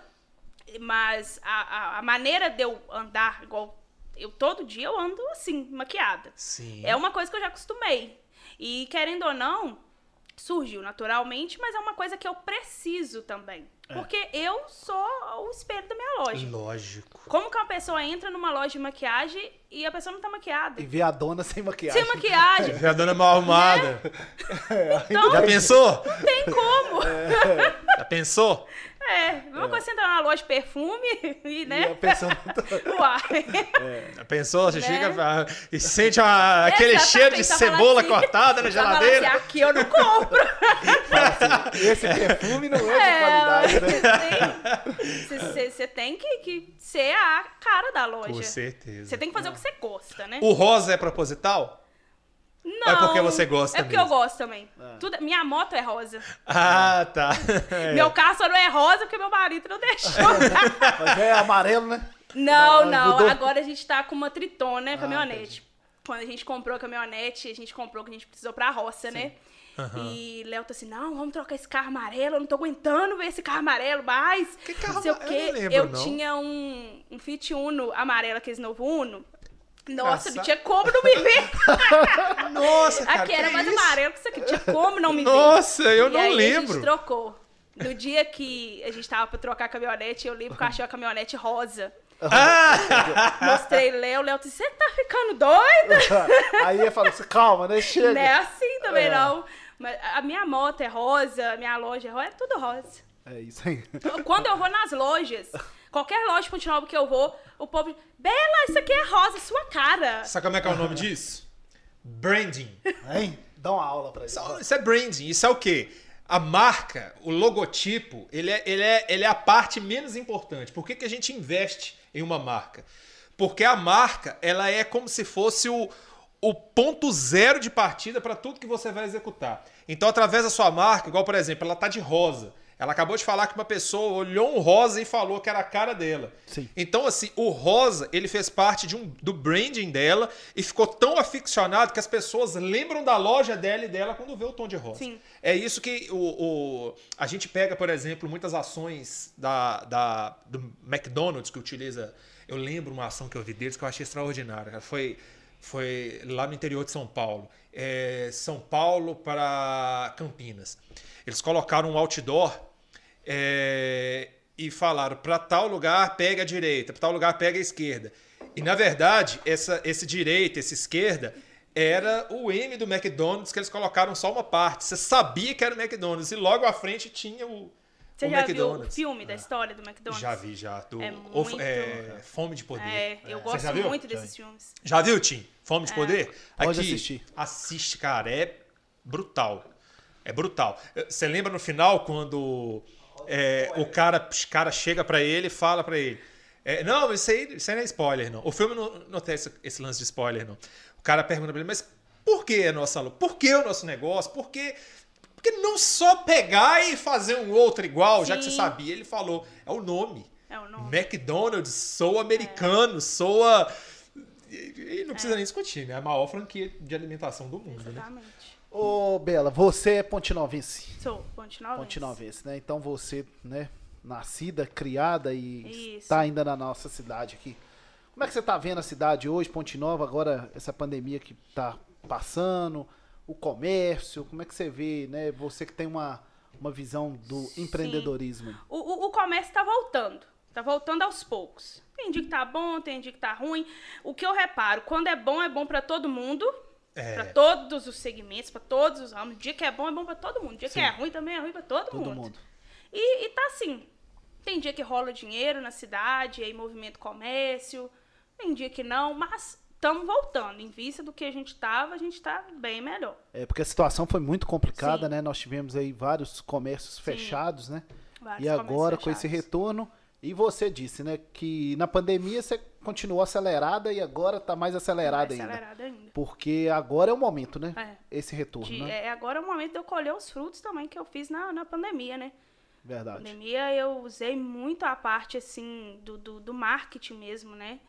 mas a, a, a maneira de eu andar igual eu todo dia eu ando assim, maquiada. Sim. É uma coisa que eu já acostumei. E querendo ou não, surgiu naturalmente, mas é uma coisa que eu preciso também. Porque eu sou o espelho da minha loja. Lógico. Como que uma pessoa entra numa loja de maquiagem e a pessoa não tá maquiada? E ver a dona sem maquiagem. Sem maquiagem. (laughs) Vê a dona mal arrumada. (laughs) Então, Já pensou? tem como. Já pensou? É, mesma coisa você entrar na loja de perfume e, (laughs) E né? a pessoa- Uai. Pensou? Você Né? chega e sente a- aquele cheiro de cebola assim. cortada na geladeira. Assim, aqui eu não compro. Esse perfume não é de qualidade, né? Você tem que, que ser a cara da loja. Com certeza. Você tem que fazer o que você gosta, né? O rosa é proposital? Não. é porque você gosta É porque mesmo? eu gosto também. Tudo, minha moto é rosa. Ah, tá. (laughs) É. Meu carro só não é rosa porque meu marido não deixou. (laughs) Mas é amarelo, né? não, Não, não. Agora a gente tá com uma Triton, né? Ah, Caminhonete. Quando a gente comprou a caminhonete, a gente comprou que a gente precisou pra roça, né? E Léo tá assim, não, vamos trocar esse carro amarelo, eu não tô aguentando ver esse carro amarelo mais. Que carro Não sei o ama- quê. eu não lembro, Eu não. tinha um, um Fit Uno amarelo, aquele novo Uno. Nossa, não tinha como não me ver. (laughs) Nossa, cara. Aqui era mais isso? amarelo que isso aqui. Tinha como não me ver. Nossa, eu E não aí A lembro. gente trocou. No dia que a gente tava pra trocar a caminhonete, eu lembro que eu achei a caminhonete rosa. Ah! Mostrei Léo, Léo disse, você tá ficando doido? (laughs) Aí ele falou assim, calma, né? Chega. Não é assim também, É. não. Mas a minha moto é rosa, a minha loja é rosa, é tudo rosa. É isso aí. Quando eu vou nas lojas, qualquer loja de Ponte Nova que eu vou, o povo Bela, isso aqui é rosa, sua cara. Sabe como é que é o nome disso? Branding. Hein? Dá uma aula pra. Isso isso é branding. Isso é o quê? A marca, o logotipo, ele é, ele é, ele é a parte menos importante. Por que, que a gente investe em uma marca? Porque a marca, ela é como se fosse o, o ponto zero de partida para tudo que você vai executar. Então, através da sua marca, igual por exemplo, ela tá de rosa. Ela acabou de falar que uma pessoa olhou um rosa e falou que era a cara dela. Sim. Então, assim, o rosa, ele fez parte de um, do branding dela e ficou tão aficionado que as pessoas lembram da loja dela e dela quando vê o tom de rosa. Sim. É isso que o, o- a gente pega, por exemplo, muitas ações da, da- do McDonald's que utiliza. Eu lembro uma ação que eu vi deles que eu achei extraordinária. Foi, foi lá no interior de São Paulo. É, São Paulo para Campinas. Eles colocaram um outdoor é, e falaram: para tal lugar pega a direita, para tal lugar pega a esquerda. E na verdade, essa, esse direita, essa esquerda, era o M do McDonald's que eles colocaram só uma parte. Você sabia que era o McDonald's e logo à frente tinha o, Você o já viu o McDonald's. filme da história do McDonald's? Já vi, já. Do, É muito- é, Fome de Poder. É, eu Você gosto já viu? muito desses filmes. Já viu, Tim? Fome de Poder? Pode Aqui, assistir. Assiste, cara. É brutal. É brutal. Você lembra no final quando é, o cara, cara chega pra ele e fala pra ele. é, não, isso aí, isso aí não é spoiler, não. O filme não, não tem esse, esse lance de spoiler, não. O cara pergunta pra ele, mas por que a nossa luta? Por que o nosso negócio? Por que, por que não só pegar e fazer um outro igual, já que você Sim. sabia? Ele falou, é o nome. É o nome. McDonald's soa americano, soa. E e não precisa nem discutir, né? É a maior franquia de alimentação do mundo, né? Ô, Bela, você é pontinovense. Sou, continua. Pontinovense, né? Então você, né, nascida, criada e Isso. está ainda na nossa cidade aqui. Como é que você tá vendo a cidade hoje, Ponte Nova, agora essa pandemia que tá passando, o comércio, como é que você vê, né? Você que tem uma, uma visão do empreendedorismo. O, o, o comércio tá voltando. Tá voltando aos poucos. Tem dia que tá bom, tem dia que tá ruim. O que eu reparo, quando é bom, é bom pra todo mundo. É. Pra todos os segmentos, pra todos os ramos. Dia que é bom, é bom pra todo mundo. Dia Sim. que é ruim também é ruim pra todo, Todo mundo. mundo. E, e tá assim. Tem dia que rola dinheiro na cidade, aí movimento comércio. Tem dia que não, mas estamos voltando. Em vista do que a gente tava, a gente tá bem melhor. É, porque a situação foi muito complicada, Sim. né? Nós tivemos aí vários comércios fechados, né? Vários E agora, com esse retorno, e você disse, né, que na pandemia você continuou acelerada e agora tá mais acelerada Mais ainda. acelerado ainda. Porque agora é o momento, né? É. Esse retorno, De- né? é, agora é o momento de eu colher os frutos também que eu fiz na, na pandemia, né? Na Verdade. pandemia eu usei muito a parte, assim, do, do, do marketing mesmo, né?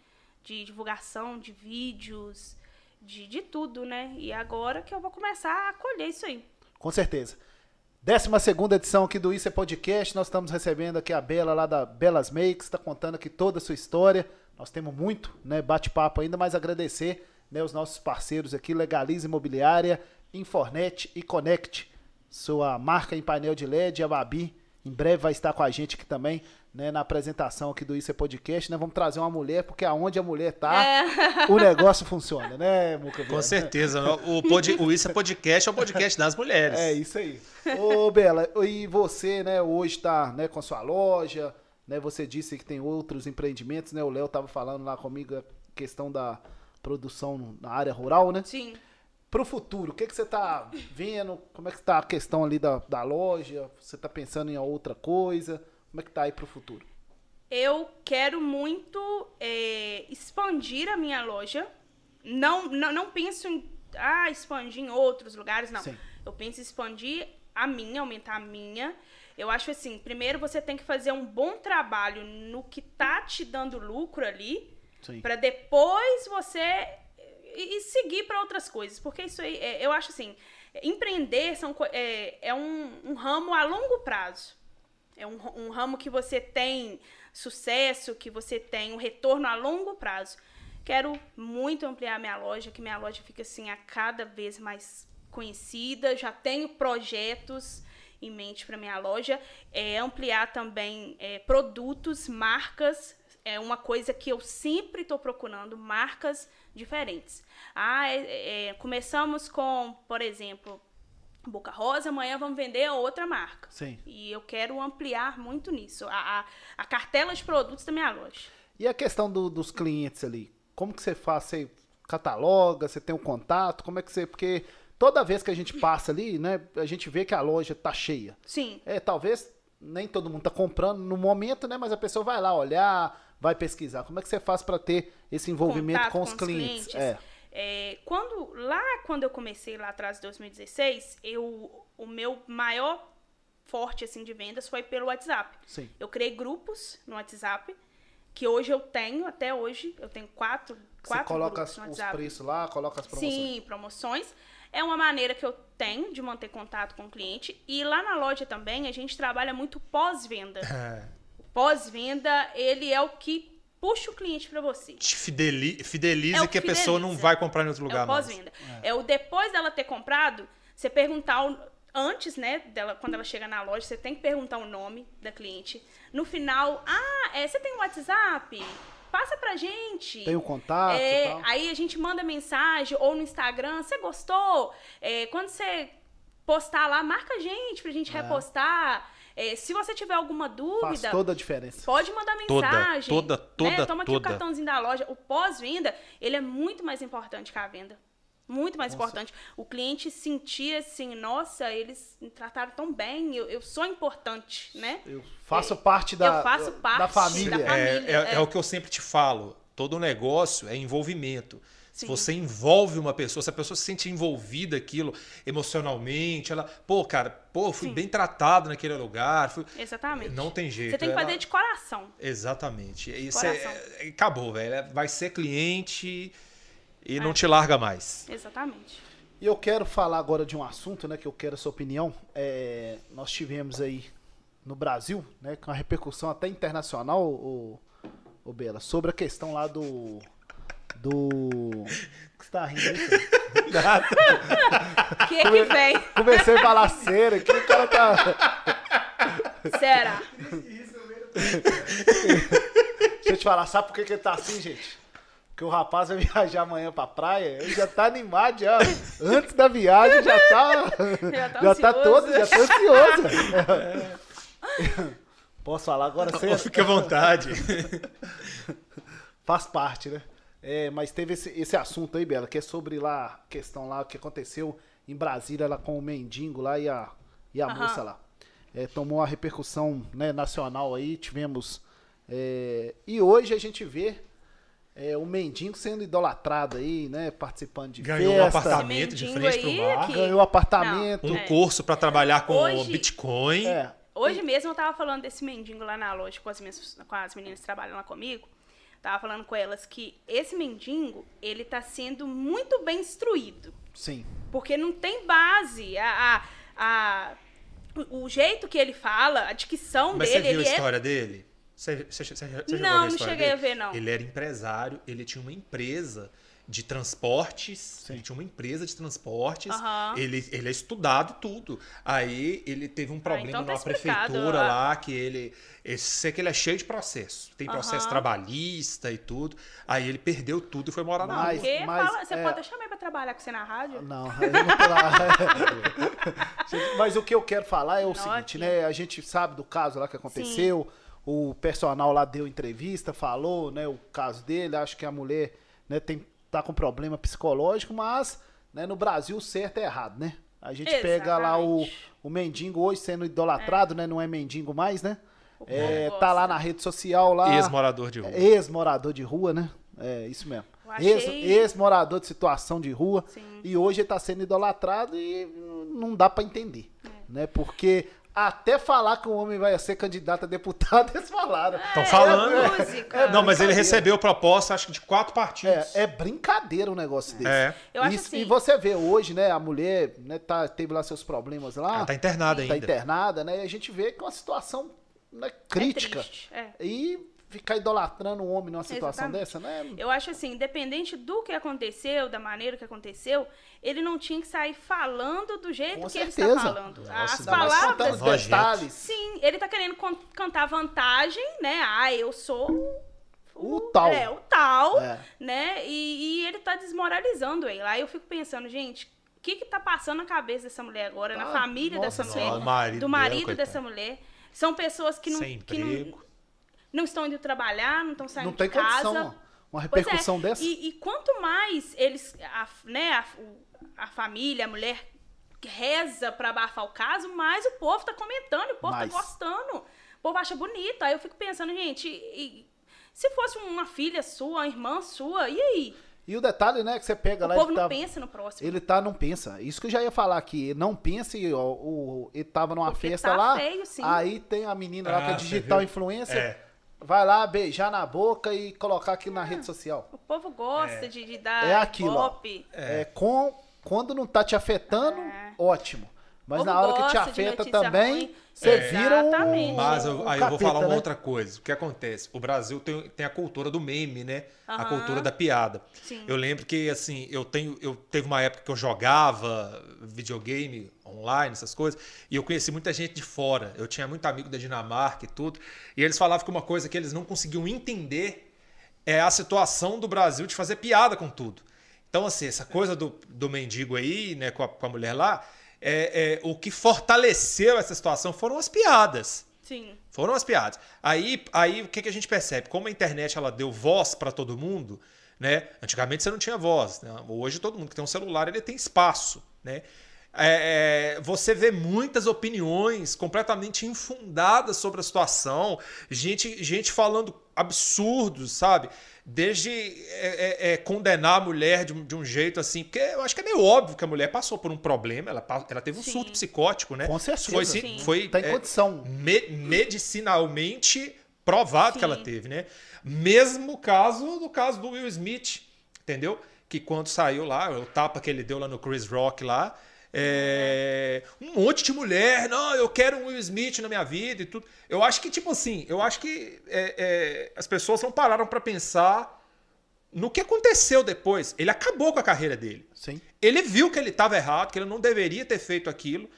De divulgação, de vídeos, de, de tudo, né? E agora que eu vou começar a colher isso aí. Com certeza. 12 edição aqui do Isso é Podcast. Nós estamos recebendo aqui a Bela lá da Belas Makes, está contando aqui toda a sua história. Nós temos muito né, bate-papo ainda, mas agradecer né, os nossos parceiros aqui, Legalize Imobiliária, Infornet e Connect. Sua marca em painel de LED, a Babi, em breve vai estar com a gente aqui também né, na apresentação aqui do Isso é Podcast, né? Vamos trazer uma mulher, porque aonde a mulher tá, É. (laughs) o negócio funciona, né, Muca? Com certeza. O, pod, o Isso é Podcast é o podcast das mulheres. É isso aí. Ô, Bela, e você, né, hoje tá, né, com a sua loja, né, você disse que tem outros empreendimentos, né, o Léo tava falando lá comigo a questão da produção na área rural, né? Sim. Pro futuro, o que que você tá vendo? Como é que tá a questão ali da, da loja? Você tá pensando em outra coisa? Como é que tá aí pro futuro? Eu quero muito é, expandir a minha loja. Não, não, não penso em ah, expandir em outros lugares, não. Sim. Eu penso em expandir a minha, aumentar a minha. Eu acho assim, primeiro você tem que fazer um bom trabalho no que tá te dando lucro ali. Pra depois você e, e seguir para outras coisas, porque isso aí, é, eu acho assim, empreender são, é, é um, um ramo a longo prazo. É um, um ramo que você tem sucesso, que você tem um retorno a longo prazo. Quero muito ampliar minha loja, que minha loja fique assim a cada vez mais conhecida. Já tenho projetos em mente para minha loja. É, ampliar também é, produtos, marcas. É uma coisa que eu sempre estou procurando, marcas diferentes. Ah, é- é, começamos com, por exemplo, Boca Rosa, amanhã vamos vender outra marca. Sim. E eu quero ampliar muito nisso, a, a, a cartela de produtos da minha loja. E a questão do- dos clientes ali? Como que você faz? Você cataloga? Você tem um contato? Como é que você... Porque toda vez que a gente passa ali, né? A gente vê que a loja tá cheia. Sim, É, talvez nem todo mundo tá comprando no momento, né? Mas a pessoa vai lá olhar, vai pesquisar. Como é que você faz para ter esse envolvimento contato com os clientes? É, É, quando lá quando eu comecei lá atrás, em 2016, eu o meu maior forte assim de vendas foi pelo WhatsApp. sim. Eu criei grupos no WhatsApp que hoje eu tenho até hoje eu tenho quatro Você quatro coloca grupos no os WhatsApp. preços lá, coloca as promoções. Sim, promoções. É uma maneira que eu tenho de manter contato com o cliente. E lá na loja também a gente trabalha muito pós-venda. (laughs) É. Pós-venda, ele é o que puxa o cliente para você. Te fideli- fideliza É o que a pessoa não fideliza. vai comprar em outro É lugar o mais. pós-venda. É. o depois dela ter comprado, você perguntar o- antes, né, dela, quando ela chega na loja, você tem que perguntar o nome da cliente. No final, ah, é, você tem um WhatsApp? Passa pra gente. Tem o contato É, e tal. Aí a gente manda mensagem ou no Instagram, você gostou? É, quando você postar lá, marca a gente pra gente repostar. É, se você tiver alguma Faz dúvida, toda a diferença. Pode mandar Toda, mensagem. toda, toda, né? Toma aqui o toda. cartãozinho da loja. O pós-venda, ele é muito mais importante que a venda. Muito mais Nossa. importante. O cliente sentir assim, nossa, eles me trataram tão bem, eu, eu sou importante, né? Eu faço parte da, eu faço parte da família. da É, família, é- é. é o que eu sempre te falo. Todo negócio é envolvimento. Se Sim. você envolve uma pessoa, se a pessoa se sente envolvida aquilo emocionalmente, ela, pô, cara, pô, fui Sim. bem tratado naquele lugar. fui- Exatamente. Não tem jeito. Você tem que ela- fazer de coração. Exatamente. Isso Coração. é, é- acabou, velho. Vai ser cliente e não te larga mais. Exatamente. E eu quero falar agora de um assunto, né, que eu quero a sua opinião. É, nós tivemos aí no Brasil, né, com uma repercussão até internacional, o, o Bela, sobre a questão lá do do o que você tá rindo aí? filho? O (laughs) que que vem? Comecei a falar sério aqui, o cara tá Será? Deixa eu te falar, sabe por que, que ele tá assim, gente? Porque o rapaz vai viajar amanhã pra praia, ele já tá animado já. Antes da viagem já tá. (laughs) Já tá já tá todo, já tá ansioso. Posso falar agora sério? Fique à vontade. Faz parte, né? É, mas teve esse, esse assunto aí, Bela, que é sobre lá, a questão lá que aconteceu em Brasília lá com o mendigo lá e a, e a Aham. moça lá. É, tomou uma repercussão né, nacional aí, tivemos. é, e hoje a gente vê é, o mendigo sendo idolatrado aí, né? Participando de Ganhou um festa, apartamento de frente pro aí mar. que- ganhou apartamento. Um É. curso para trabalhar com Hoje- Bitcoin. É, Hoje mesmo eu tava falando desse mendigo lá na loja com as, minhas, com as meninas que trabalham lá comigo. Tava falando com elas que esse mendigo, ele tá sendo muito bem instruído. sim. Porque não tem base. A, a, a- o- jeito que ele fala, a dicção Mas dele, você viu a é. história dele? Você, você, você, você a Não, não cheguei a dele? ver, não. Ele era empresário, ele tinha uma empresa de transportes. Ele tinha uma empresa de transportes. Aham. Ele, ele é estudado e tudo. Aí ele teve um problema então tá explicado, prefeitura ah. lá que ele. Eu sei que ele é cheio de processo. Tem processo Aham. trabalhista e tudo. Aí ele perdeu tudo e foi morar na Mas- rua. Mas, fala- você é- pode deixar eu pra trabalhar com você na rádio? Não, eu não tô lá. (laughs) Gente, Mas o que eu quero falar é o Não, seguinte, aqui. né? A gente sabe do caso lá que aconteceu. O personal lá deu entrevista, falou, né, o caso dele. Acho que a mulher, né, tem tá com problema psicológico, mas, né, no Brasil o certo é errado, né? A gente pega lá o, Exatamente. o mendigo hoje sendo idolatrado, né? Não é mendigo mais, né? É, tá lá na rede social lá. Ex-morador de rua. Ex-morador de rua, né? É, isso mesmo. Achei- Ex- Ex-morador de situação de rua. Sim. E hoje ele tá sendo idolatrado e não dá pra entender. É. Né? Porque até falar que o homem vai ser candidato a deputado, (laughs) eles falaram. Estão É, falando. música. Não, mas ele recebeu proposta, acho que de quatro partidos. É, é brincadeira um negócio desse. É. Eu acho Isso- assim- E você vê hoje, né, a mulher né, tá, teve lá seus problemas lá. Ela tá internada tá ainda. internada, né? E a gente vê que é uma situação né, crítica. triste, é. E ficar idolatrando um homem numa situação Exatamente. dessa, né? Eu acho assim, independente do que aconteceu, da maneira que aconteceu, ele não tinha que sair falando do jeito Com que ele certeza. está falando. Nossa, As palavras. os detalhes. Sim, ele tá querendo cantar vantagem, né? Ah, eu sou O tal. É, o tal, É. né? E, e ele tá desmoralizando ele. Aí eu fico pensando, gente, o que que tá passando na cabeça dessa mulher agora, na Ah, família nossa dessa Senhora. mulher, O marido do dela, marido coitado. dessa mulher? São pessoas que não, Sem que não. Não estão indo trabalhar, não estão saindo Não tem de casa. condição. Uma é, repercussão dessa. E, e quanto mais eles, a, né, a, o- a família, a mulher reza pra abafar o caso, mais o povo tá comentando, o povo Mais. tá gostando. O povo acha bonito. Aí eu fico pensando, gente, e- se fosse uma filha sua, uma irmã sua, e aí? E o detalhe, né, que você pega O lá. povo ele não tá, pensa no próximo. Ele tá, não pensa. Isso que eu já ia falar aqui. Não pensa e ó, o, ele tava numa Porque festa tá lá. feio, sim. Aí tem a menina lá que é Ah, digital influencer. É. Vai lá beijar na boca e colocar aquilo na rede social. O povo gosta de, de dar É aquilo, ó. pop. É. com, quando não tá te afetando, É. ótimo. Mas na hora que te afeta também, ruim. você É. vira um. Exatamente. Mas eu- um aí eu vou falar uma né? outra coisa. O que acontece? O Brasil tem, tem a cultura do meme, né? A Aham. cultura da piada. Sim. Eu lembro que, assim, eu tenho. Eu teve uma época que eu jogava videogame online, essas coisas, e eu conheci muita gente de fora. Eu tinha muito amigo da Dinamarca e tudo. E eles falavam que uma coisa que eles não conseguiam entender é a situação do Brasil de fazer piada com tudo. Então, assim, essa coisa do, do mendigo aí, né, com a, com a mulher lá, é, é, o que fortaleceu essa situação foram as piadas. Sim. Foram as piadas. Aí, aí o que, que a gente percebe? Como a internet ela deu voz para todo mundo, né? Antigamente você não tinha voz. né? Hoje todo mundo que tem um celular ele tem espaço, né? É, é, você vê muitas opiniões completamente infundadas sobre a situação, gente, gente falando absurdos, sabe? Desde é, é, é, condenar a mulher de um, de um jeito assim, porque eu acho que é meio óbvio que a mulher passou por um problema, ela, ela teve um Sim. surto psicótico, né? Com certeza. Foi, Sim. foi Tá em é, condição. me- medicinalmente provado que ela Sim. teve, né? Mesmo caso do caso do Will Smith, entendeu? Que quando saiu lá, o tapa que ele deu lá no Chris Rock lá, é, um monte de mulher, não, eu quero um Will Smith na minha vida e tudo. Eu acho que, tipo assim, eu acho que é, é, as pessoas não pararam pra pensar no que aconteceu depois. Ele acabou com a carreira dele. Sim. Ele viu que ele estava errado, que ele não deveria ter feito aquilo.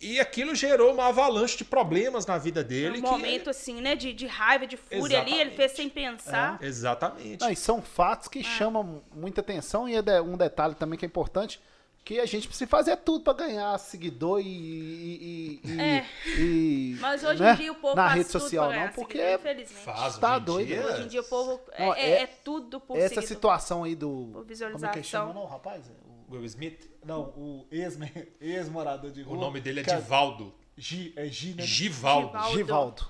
E aquilo gerou uma avalanche de problemas na vida dele. um que- momento assim, né, de, de raiva, de fúria ali, ele Exatamente. fez sem pensar. Exatamente. Não, e são fatos que chamam muita atenção e é um detalhe também que é importante, que a gente precisa fazer tudo pra ganhar seguidor e... e, e- É. e- (laughs) Mas hoje né? em dia o povo Na faz rede tudo social não, porque. Faz Tá hoje em doido, dia. Hoje em dia o povo é, Não, é- é- é tudo por essa seguidor. situação aí do... Por Como é que visualização. chama, não, rapaz? O- Will Smith, não, o ex- ex-morador de o rua. nome dele é Divaldo. Gi, é Gi, né? Givaldo. Givaldo. Givaldo.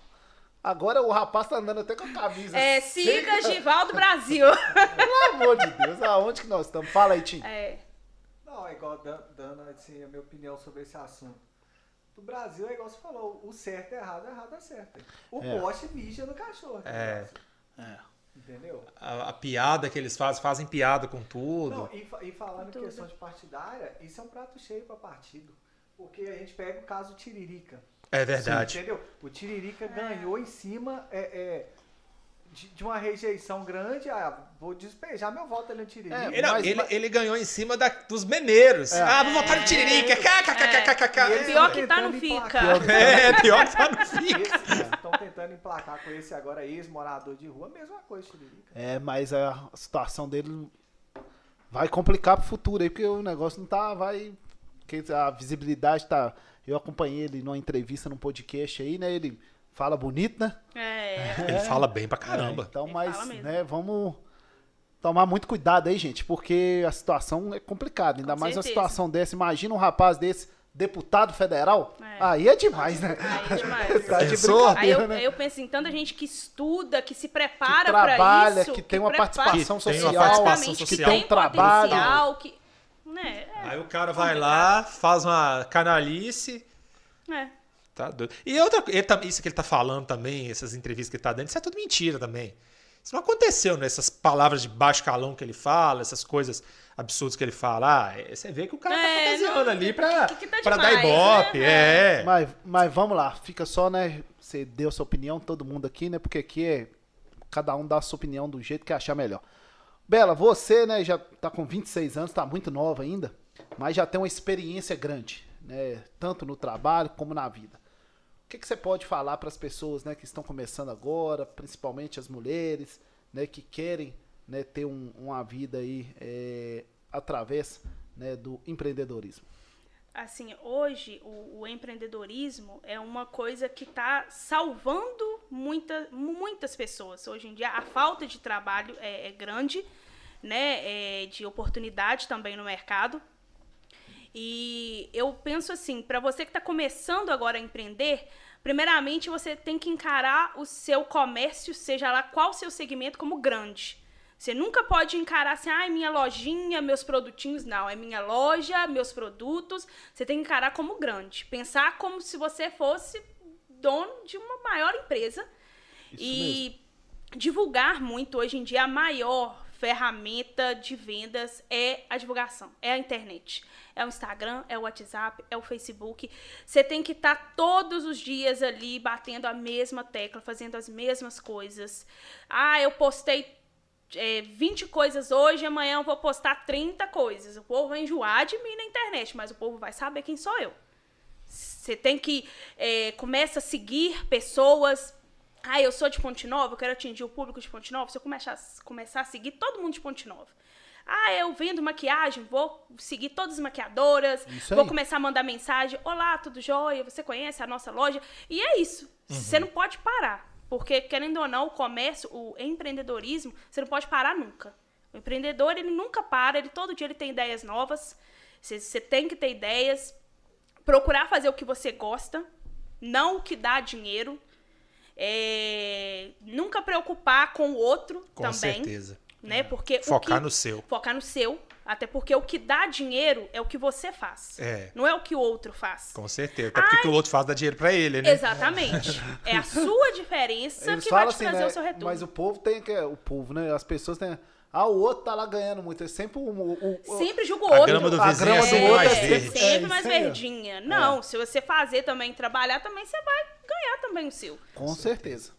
Agora o rapaz tá andando até com a camisa. É, siga Givaldo Brasil. (laughs) Pelo amor de Deus, aonde que nós estamos? Fala aí, Tim. É, Não, é igual dan- dando assim, a minha opinião sobre esse assunto. Do Brasil é igual você falou, o certo é errado, o errado é certo. O É. poste mija no cachorro. É. É. Entendeu? A, a piada que eles fazem, fazem piada com tudo. Não, e, e falando em questão de partidária, isso é um prato cheio para partido. Porque a gente pega o caso Tiririca. É verdade. Entendeu? O Tiririca ganhou em cima é, é, de, de uma rejeição grande. Ah, vou despejar meu voto ali no Tiririca. É, Ele, não, Mas- ele, mas- ele ganhou em cima da- dos meneiros. Ah, vou votar no Tiririca. KKKKKK. E eles Pior tão que tá, não fica. (laughs) É, pior que tá no fica. Estão tentando emplacar com esse agora ex-morador de rua, mesma coisa, Tiririca. É, mas a situação dele vai complicar pro futuro aí, porque o negócio não tá, vai... a visibilidade tá... Eu acompanhei ele numa entrevista, num podcast aí, né? Ele fala bonito, né? É. Ele fala bem pra É, caramba. então, Ele mas, né, vamos tomar muito cuidado aí, gente, porque a situação é complicada. Ainda Com mais uma certeza. situação dessa. Imagina um rapaz desse, deputado federal. É. Aí é demais, né? Aí é demais. (laughs) Tá de? Aí eu, né? eu penso em tanta gente que estuda, que se Que prepara trabalha, pra isso. que tem uma prepara- participação Que tem social. uma participação social. que tem um trabalho. que... Né, é, Aí o cara vai lá, faz uma canalice. Tá doido. E outra ele tá- isso que ele tá falando também, essas entrevistas que ele tá dando, isso é tudo mentira também. Isso não aconteceu, né? Essas palavras de baixo calão que ele fala, essas coisas absurdas que ele fala. Ah, é- você vê que o cara tá É, fantasiando não, ali pra, que- que tá pra dar demais, ibope. né? É. Mas, mas vamos lá, fica só, né? Você deu sua opinião, todo mundo aqui, né? Porque aqui é. Cada um dá a sua opinião do jeito que achar melhor. Bela, você, né, já tá com 26 anos, tá muito nova ainda, mas já tem uma experiência grande, né? Tanto no trabalho como na vida. O que, que você pode falar para as pessoas, né, que estão começando agora, principalmente as mulheres, né, que querem, né, ter um- uma vida aí é, através, né, do empreendedorismo? assim, hoje o, o empreendedorismo é uma coisa que está salvando muita, muitas pessoas. Hoje em dia a falta de trabalho é, é grande, né? É, de oportunidade também no mercado. E eu penso assim, para você que está começando agora a empreender, primeiramente você tem que encarar o seu comércio, seja lá qual o seu segmento, como grande. Você nunca pode encarar assim, ah, minha lojinha, meus produtinhos. Não, é minha loja, meus produtos. Você tem que encarar como grande. Pensar como se você fosse dono de uma maior empresa. Isso e divulgar muito. Hoje em dia, a maior ferramenta de vendas é a divulgação, é a internet. É o Instagram, é o WhatsApp, é o Facebook. Você tem que estar todos os dias ali batendo a mesma tecla, fazendo as mesmas coisas. Ah, eu postei é, 20 coisas hoje, amanhã eu vou postar 30 coisas. O povo vai enjoar de mim na internet, mas o povo vai saber quem sou eu. Você tem que é, começa a seguir pessoas. Ah, eu sou de Ponte Nova, eu quero atingir o público de Ponte Nova. Se eu começar, começar a seguir todo mundo de Ponte Nova. Ah, eu vendo maquiagem, vou seguir todas as maquiadoras, vou começar a mandar mensagem. Olá, tudo jóia? Você conhece a nossa loja? E é isso. Você não pode parar. Porque, querendo ou não, o comércio, o empreendedorismo, você não pode parar nunca. O empreendedor, ele nunca para, ele todo dia ele tem ideias novas. Você, você tem que ter ideias, procurar fazer o que você gosta, não o que dá dinheiro. É, nunca preocupar com o outro Com também, certeza. né? Porque o Focar que- no seu. focar no seu, até porque o que dá dinheiro é o que você faz. É. Não é o que o outro faz. Com certeza. Até porque o que o outro faz dá dinheiro pra ele, né? Exatamente. É a sua (laughs) diferença Eles que vai te assim, trazer né? o seu retorno. Mas o povo tem que. O povo, né? As pessoas têm. Ah, o outro tá lá ganhando muito. É sempre o. o- o- Sempre julga o A outro. grama do A vizinho é grama do outro mais é verde. sempre- Sempre É, mais ó. verdinha. Não, se você fazer também, trabalhar também, você vai ganhar também o seu. Com certeza.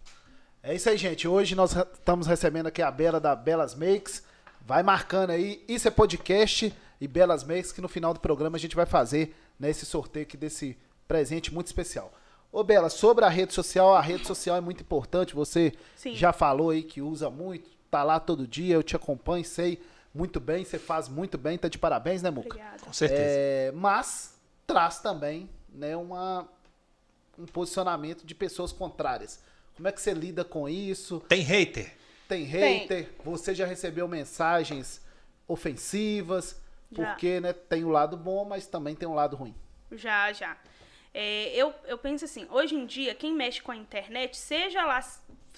É isso aí, gente. Hoje nós estamos recebendo aqui a Bela da Belas Makes. Vai marcando aí. Isso é podcast e Belas Makes, que no final do programa a gente vai fazer né, esse sorteio aqui desse presente muito especial. Ô, Bela, sobre a rede social, a rede social é muito importante. Você Sim. já falou aí que usa muito, tá lá todo dia, eu te acompanho, sei muito bem, você faz muito bem, tá de parabéns, né, Muca? Obrigada. Com certeza. É, mas traz também né, uma, um posicionamento de pessoas contrárias. Como é que você lida com isso? Tem hater? Tem hater? Você já recebeu mensagens ofensivas? Já. Porque né, tem o lado bom, mas também tem um lado ruim. Já, já. É, eu, eu penso assim, hoje em dia, quem mexe com a internet, seja lá,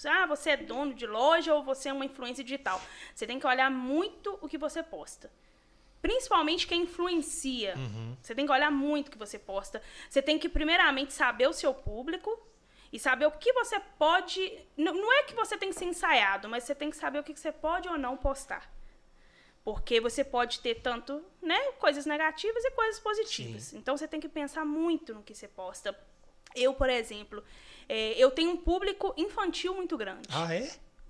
ah, você é dono de loja ou você é uma influência digital, você tem que olhar muito o que você posta. Principalmente quem influencia. Você tem que olhar muito o que você posta. Você tem que, primeiramente, saber o seu público e saber o que você pode. Não, é que você tem que ser ensaiado, mas você tem que saber o que você pode ou não postar. Porque você pode ter tanto, né, coisas negativas e coisas positivas. Então você tem que pensar muito no que você posta. Eu, por exemplo, é, eu tenho um público infantil muito grande. Ah, é?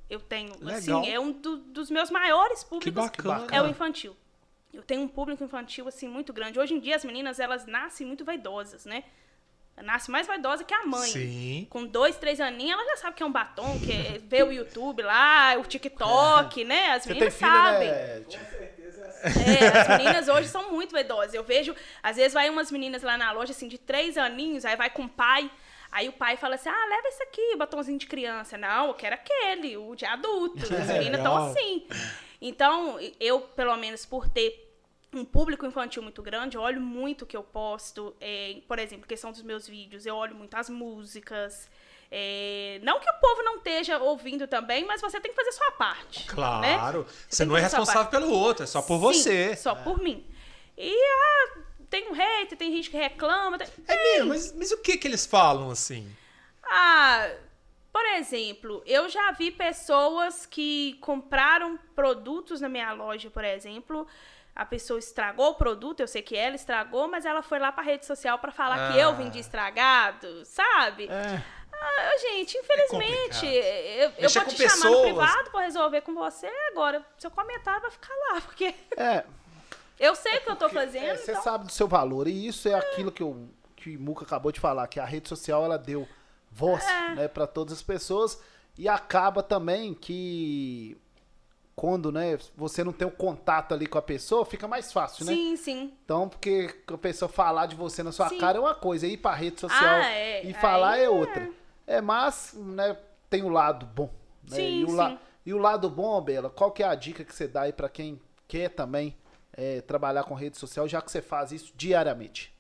Eu tenho, Legal. assim, é um do- dos meus maiores Que públicos bacana. é o infantil. Eu tenho um público infantil, assim, muito grande. Hoje em dia, as meninas, elas nascem muito vaidosas, né? Nasce mais vaidosa que a mãe. Sim. Com dois, três aninhos, ela já sabe que é um batom, que é (laughs) ver o YouTube lá, o TikTok, né? As Você tem meninas filho, sabem. né? Tia? É, as meninas hoje são muito vaidosas. Eu vejo, às vezes vai umas meninas lá na loja, assim, de três aninhos, aí vai com o pai. Aí o pai fala assim: ah, leva esse aqui, batomzinho de criança. Não, eu quero aquele, o de adulto. (laughs) As meninas estão assim. Então, eu, pelo menos por ter um público infantil muito grande, eu olho muito o que eu posto. é, por exemplo, questão dos meus vídeos, eu olho muito as músicas. é, não que o povo não esteja ouvindo também, mas você tem que fazer sua parte. né? Claro. Você tem não é responsável pelo outro, é só por Sim, você. Só por mim. E ah, tem um hater, tem gente que reclama. tem- É mesmo, mas, mas o que que eles falam assim? Ah, por exemplo, eu já vi pessoas que compraram produtos na minha loja, por exemplo. A pessoa estragou o produto, eu sei que ela estragou, mas ela foi lá pra rede social pra falar que eu Ah. vendi estragado, sabe? É. Ah, gente, infelizmente, complicado. eu, eu vou te chamar no pessoas. privado pra resolver com você agora. Seu comentário vai ficar lá, (laughs) porque É, eu sei o que eu tô fazendo. é, você então- sabe do seu valor. E isso é aquilo que, o que o Muca acabou de falar, que a rede social ela deu voz É. né, para todas as pessoas. E acaba também que quando né, você não tem o contato ali com a pessoa, fica mais fácil, né? Sim, sim. Então, porque a pessoa falar de você na sua Sim. cara é uma coisa, ir pra rede social Ah, é. e falar Aí é outra. É, mas, né, tem o lado bom. Né? Sim, e, o la- sim. e o lado bom, Bela, qual que é a dica que você dá aí pra quem quer também é, trabalhar com rede social, já que você faz isso diariamente?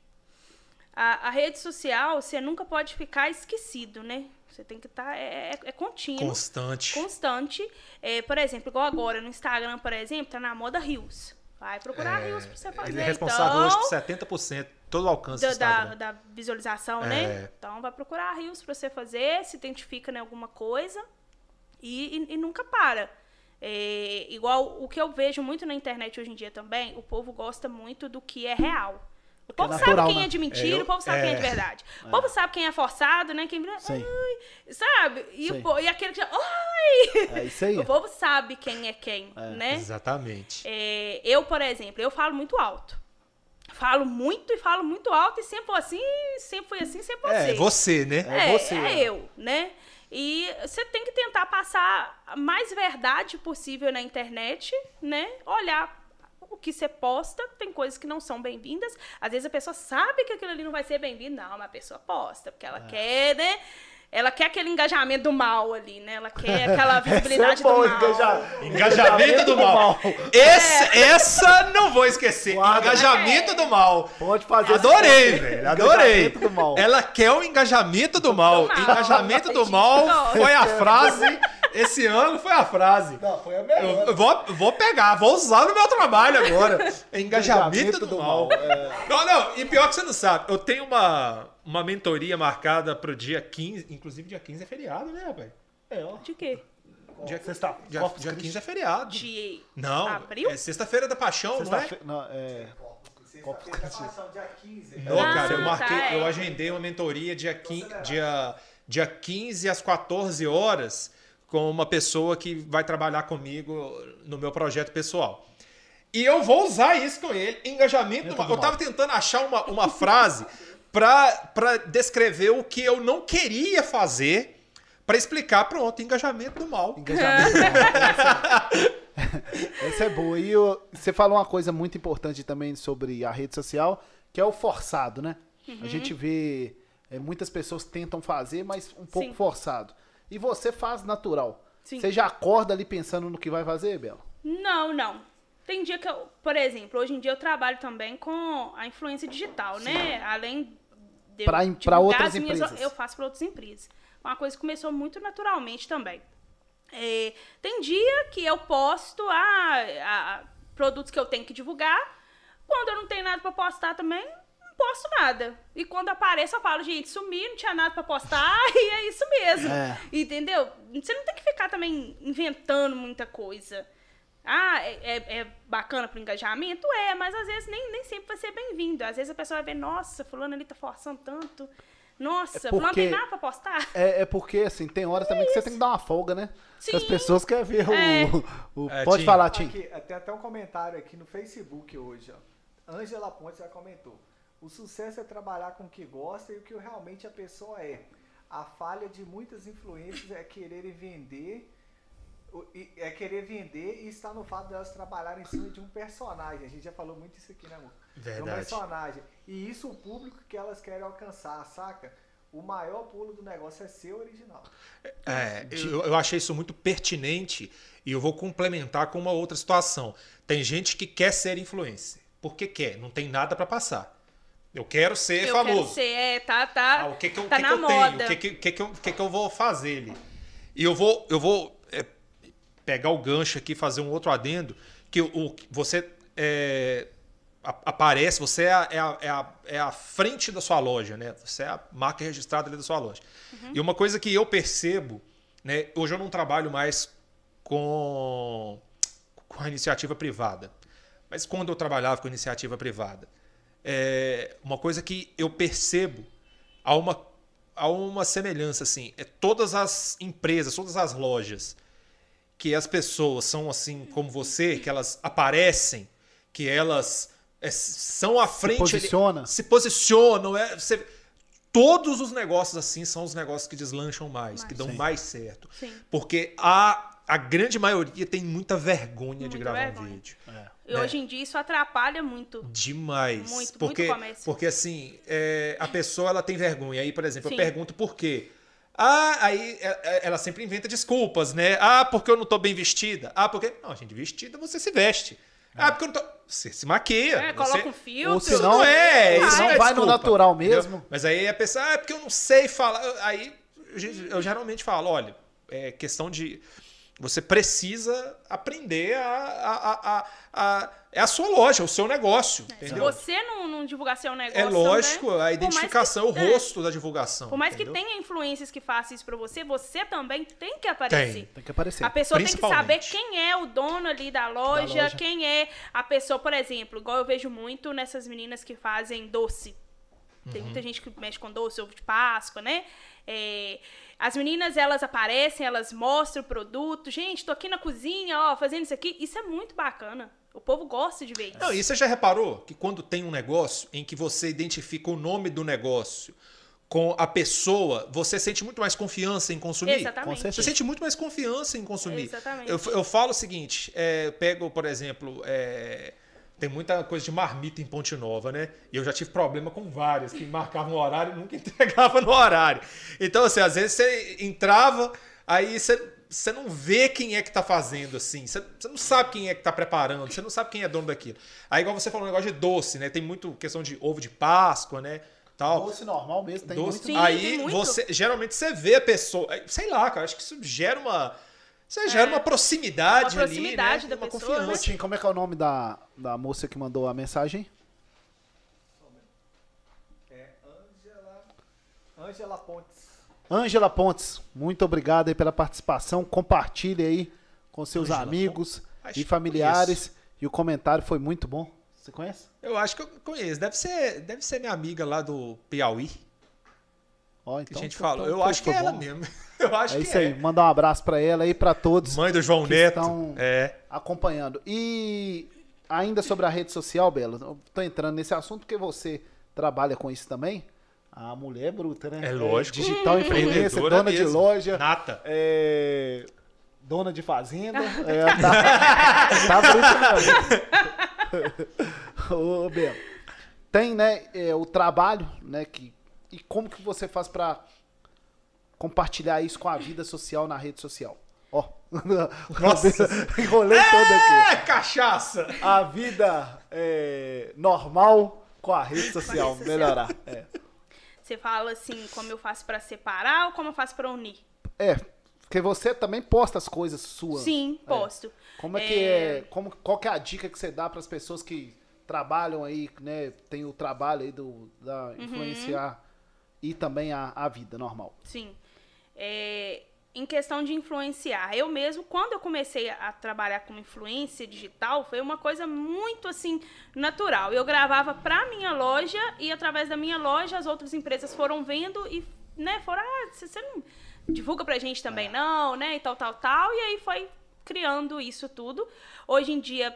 A, a rede social, você nunca pode ficar esquecido, né? Você tem que estar. é, é, é contínuo. Constante. Constante. É, por exemplo, igual agora no Instagram, por exemplo, tá na moda Rios. Vai procurar É, Rios pra você fazer. Ele é responsável então, hoje por 70% todo o alcance do da, da, Instagram. da visualização, É. né? Então vai procurar rios pra você fazer, se identifica em alguma coisa e, e- e nunca para. É, igual o que eu vejo muito na internet hoje em dia também, o povo gosta muito do que é real. O é povo natural, sabe quem né? é de mentira, É, eu- o povo sabe quem é de é. verdade. (laughs) O povo sabe quem é forçado, né? Quem Sim. Ai, sabe? E, o, e aquele que já. Ai! É isso aí. (laughs) O povo sabe quem é quem, né? Exatamente. É, eu, por exemplo, eu falo muito alto. Falo muito e falo muito alto e sempre fui assim, sempre fui assim, sempre vou É, ser. você, né? É É, você, é né? eu, né? E você tem que tentar passar a mais verdade possível na internet, né? Olhar o que você posta, tem coisas que não são bem-vindas. Às vezes a pessoa sabe que aquilo ali não vai ser bem-vindo. Não, mas a pessoa posta, porque ela É. quer, né? Ela quer aquele engajamento do mal ali, né? Ela quer aquela visibilidade (laughs) Esse é bom, do mal. engaja- Engajamento do mal. Esse- Essa não vou esquecer. Guarda. Engajamento do mal. Pode fazer Adorei, velho. Adorei. Engajamento do mal. Ela quer o engajamento do mal. Do mal. Engajamento do mal foi a frase. Esse ano foi a frase. Não, foi a melhor. eu vou, vou pegar, vou usar no meu trabalho agora. (laughs) Engajamento, Engajamento do, do mal. mal, é. Não, não, e pior que você não sabe, eu tenho uma, uma mentoria marcada pro dia 15, inclusive dia 15 é feriado, né, rapaz? É, ó. De quê? Dia, Sexta- dia, Corpus dia Christi. 15 é feriado. De Não, abril? é sexta-feira da paixão, não é? Sexta-feira. Não, é. Da Paixão, dia 15. Não, Ah, cara, eu tá, marquei, é. eu agendei uma mentoria dia, quin- dia, dia 15 às 14 horas com uma pessoa que vai trabalhar comigo no meu projeto pessoal. E eu vou usar isso com ele, engajamento. mal. Eu tava tentando achar uma, uma frase (laughs) para descrever o que eu não queria fazer para explicar, pronto, engajamento do mal. Engajamento. Essa- Essa é boa. E eu- você falou uma coisa muito importante também sobre a rede social, que é o forçado, né? A gente vê é, muitas pessoas tentam fazer, mas um pouco Sim. forçado. E você faz natural. Sim. Você já acorda ali pensando no que vai fazer, Bela? Não, não. Tem dia que eu, por exemplo, hoje em dia eu trabalho também com a influência digital, né? Além de eu Pra em- pra divulgar outras as minhas- empresas. eu faço para outras empresas. Uma coisa que começou muito naturalmente também. É, tem dia que eu posto ah, a- produtos que eu tenho que divulgar. Quando eu não tenho nada para postar também, não posto nada. E quando aparece, eu falo, gente, sumi, não tinha nada para postar, (laughs) e é isso mesmo. É. Entendeu? Você não tem que ficar também inventando muita coisa. Ah, é, é- é bacana pro engajamento? É, mas às vezes nem, nem sempre vai ser bem-vindo. Às vezes a pessoa vai ver, nossa, fulano ali tá forçando tanto. Nossa, É fulano não tem porque- nada pra postar. É, é porque, assim, tem hora também que você tem que dar uma folga, né? Sim. Que as pessoas querem ver o. É. o- É, pode Tim. falar, Tim. Aqui, tem até um comentário aqui no Facebook hoje, ó. Angela Pontes já comentou. O sucesso é trabalhar com o que gosta e o que realmente a pessoa é. A falha de muitas influências é quererem vender, é querer vender e está no fato delas trabalharem em cima de um personagem. A gente já falou muito isso aqui, né, amor? De um Verdade. personagem. E isso o público que elas querem alcançar, saca? O maior pulo do negócio é ser original. É, eu, eu achei isso muito pertinente e eu vou complementar com uma outra situação. Tem gente que quer ser influencer, porque quer, não tem nada pra passar. Eu quero ser eu famoso. quero ser, é, tá, tá, Ah, o que que eu, tá que na que eu moda. tenho? O que que, que, que, eu, que que eu vou fazer ali? E eu vou, eu vou é, pegar o gancho aqui e fazer um outro adendo, que o, o- você é, aparece, você é a, é, a, é, a, é a frente da sua loja, né? Você é a marca registrada ali da sua loja. Uhum. E uma coisa que eu percebo, né? Hoje eu não trabalho mais com, com a iniciativa privada. Mas quando eu trabalhava com iniciativa privada, é, uma coisa que eu percebo há uma, há uma semelhança assim é todas as empresas todas as lojas que as pessoas são assim como você que elas aparecem que elas é, são à frente posiciona. se posicionam é, você- todos os negócios assim são os negócios que deslancham mais, que dão Sim. mais certo Sim. porque a, a grande maioria tem muita vergonha de Muita gravar vergonha. um vídeo E hoje em dia isso atrapalha muito. Demais. Muito, porque, muito comércio. Porque assim, é, a pessoa ela tem vergonha. Aí, por exemplo, Sim. eu pergunto por quê. Ah, aí é, é, ela sempre inventa desculpas, né? Ah, porque eu não tô bem vestida. Ah, porque. Não, gente, vestida você se veste. Ah, porque eu não tô. Você se maquia. É, você... coloca um filtro. Ou Isso senão- não é, isso não é vai no natural entendeu? mesmo. Mas aí a pessoa, ah, é porque eu não sei falar. Aí eu, eu geralmente falo, olha, é questão de. Você precisa aprender a, a, a, a- a- É a sua loja, o seu negócio. Se entendeu? você não, não divulgar seu negócio. É lógico, também, a mais que- identificação, o é, rosto da divulgação. Por mais que entendeu? tenha influências que façam isso pra você, você também tem que aparecer. Tem que aparecer. A pessoa tem que saber quem é o dono ali da loja, loja. quem é a pessoa, por exemplo, igual eu vejo muito nessas meninas que fazem doce. Tem Uhum. muita gente que mexe com doce, ovo de Páscoa, né? É, as meninas, elas aparecem, elas mostram o produto. Gente, tô aqui na cozinha, ó, fazendo isso aqui. Isso é muito bacana. O povo gosta de ver isso. Não, e você já reparou que quando tem um negócio em que você identifica o nome do negócio com a pessoa, você sente muito mais confiança em consumir? Exatamente. Você sente muito mais confiança em consumir. Exatamente. Eu, eu falo o seguinte, é, eu pego, por exemplo, é, tem muita coisa de marmita em Ponte Nova, né? E eu já tive problema com várias que marcavam o horário e nunca (laughs) entregava no horário. Então, assim, às vezes você entrava, aí você, você não vê quem é que tá fazendo, assim. Você, você não sabe quem é que tá preparando, você não sabe quem é dono daquilo. Aí, igual você falou, um negócio de doce, né? Tem muito questão de ovo de Páscoa, né? Tal. Doce normal mesmo, tem Doce. muito. Sim, aí tem muito. você geralmente você vê a pessoa, sei lá, cara, acho que isso gera uma você gera uma proximidade, Uma proximidade ali, da né? uma pessoa, né? confiança. Tim, como é que é o nome da, da moça que mandou a mensagem? É Angela. Angela Pontes. Ângela Pontes, muito obrigado aí pela participação. Compartilhe aí com seus Ângela amigos Pontes. E familiares. E o comentário foi muito bom. Você conhece? Eu acho que eu conheço, deve ser, deve ser minha amiga lá do Piauí, Ó, então, a gente então- falou. então Eu acho que foi é ela bom. mesmo. (laughs) Eu acho É que isso é. aí. Mandar um abraço pra ela aí, pra todos Mãe do João que Neto. estão É. acompanhando. E ainda sobre a rede social, Belo, eu tô entrando nesse assunto porque você trabalha com isso também. A mulher é bruta, né? É lógico. digital influencer, Empreendedora dona de mesmo. loja. Nata. É, dona de fazenda. (laughs) É, tá, tá bruto mesmo. (laughs) Ô, Belo. Tem, né, é, o trabalho, né, que, e como que você faz pra compartilhar isso com a vida social na rede social? Ó, (laughs) Nossa. enrolei todo aqui. É, cachaça! A vida é, normal com a rede social, (laughs) melhorar. É. Você fala assim, como eu faço pra separar ou como eu faço pra unir? É, porque você também posta as coisas suas. Sim, posto. Como é que é, como, qual que é a dica que você dá para as pessoas que trabalham aí, né, tem o trabalho aí do da Uhum. E também a, a vida normal. Sim. É, em questão de influenciar. Eu mesmo, quando eu comecei a trabalhar com influência digital, foi uma coisa muito assim natural. Eu gravava para minha loja e através da minha loja as outras empresas foram vendo e, né, foram, ah, você não divulga pra gente também não, né, e tal, tal, tal, e aí foi criando isso tudo. Hoje em dia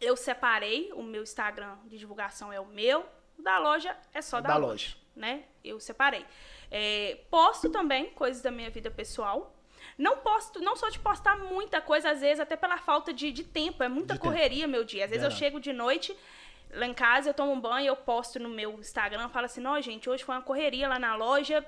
eu separei, o meu Instagram de divulgação é o meu, da loja é só da, Da loja, loja. Né? Eu separei. É, posto também coisas da minha vida pessoal. Não posto, não sou de postar muita coisa, às vezes, até pela falta de, de tempo. É muita De tempo. correria, meu dia. Às vezes eu Verdade. chego de noite, lá em casa, eu tomo um banho, eu posto no meu Instagram, falo assim, não, gente, hoje foi uma correria lá na loja.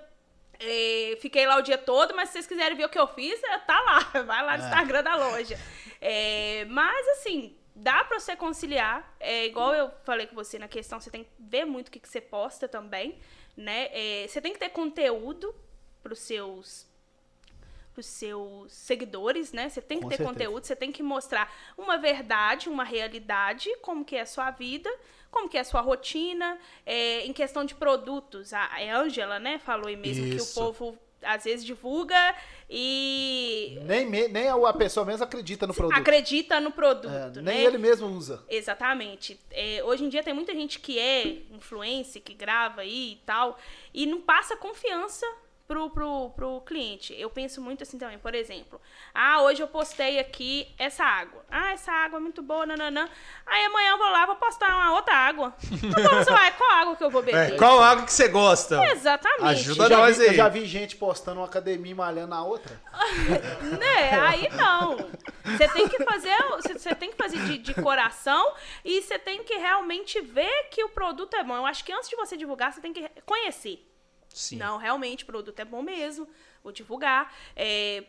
é, fiquei lá o dia todo, mas se vocês quiserem ver o que eu fiz, é, tá lá. (laughs) Vai lá no É. Instagram da loja. É, mas, assim, dá pra você conciliar. É igual eu falei com você na questão, você tem que ver muito o que, que você posta também, né? É, você tem que ter conteúdo pros seus pros seus seguidores, né? Você tem que Com ter certeza. conteúdo, você tem que mostrar uma verdade, uma realidade, como que é a sua vida, como que é a sua rotina, é, em questão de produtos. A Ângela, né, falou aí mesmo que o Isso. povo às vezes divulga e Nem, nem a pessoa mesmo acredita no produto. acredita no É, produto, nem né? ele mesmo usa. Exatamente. É, hoje em dia tem muita gente que é influencer, que grava aí e tal, e não passa confiança pro, pro, pro cliente. Eu penso muito assim também, por exemplo, ah, hoje eu postei aqui essa água. Ah, essa água é muito boa, nananã. Aí amanhã eu vou lá, vou postar uma outra água. Então, você vai, qual água que eu vou beber? É, qual água que você gosta? Exatamente. Ajuda Eu já, nós vi, eu aí. já vi gente postando uma academia e malhando na outra. (laughs) Né? Aí não. Você tem que fazer, você- você tem que fazer de, de coração e você tem que realmente ver que o produto é bom. Eu acho que antes de você divulgar, você tem que conhecer. Sim. Não, realmente, o produto é bom mesmo. Vou divulgar. É,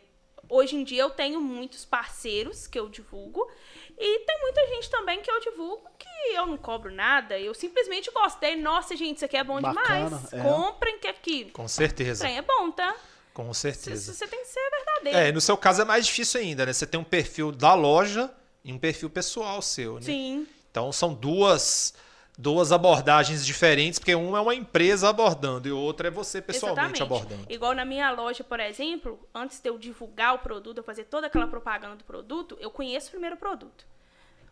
hoje em dia eu tenho muitos parceiros que eu divulgo. E tem muita gente também que eu divulgo que eu não cobro nada. Eu simplesmente gostei. Nossa, gente, isso aqui é bom Bacana, demais. é. Comprem que aqui. Com certeza. trem é bom, tá? Com certeza. você tem que ser verdadeiro. É, no seu caso é mais difícil ainda, né? Você tem um perfil da loja e um perfil pessoal seu, né? Sim. Então são duas duas abordagens diferentes, porque uma é uma empresa abordando e outra é você pessoalmente Exatamente. abordando. Igual na minha loja, por exemplo, antes de eu divulgar o produto, eu fazer toda aquela propaganda do produto, eu conheço primeiro o produto.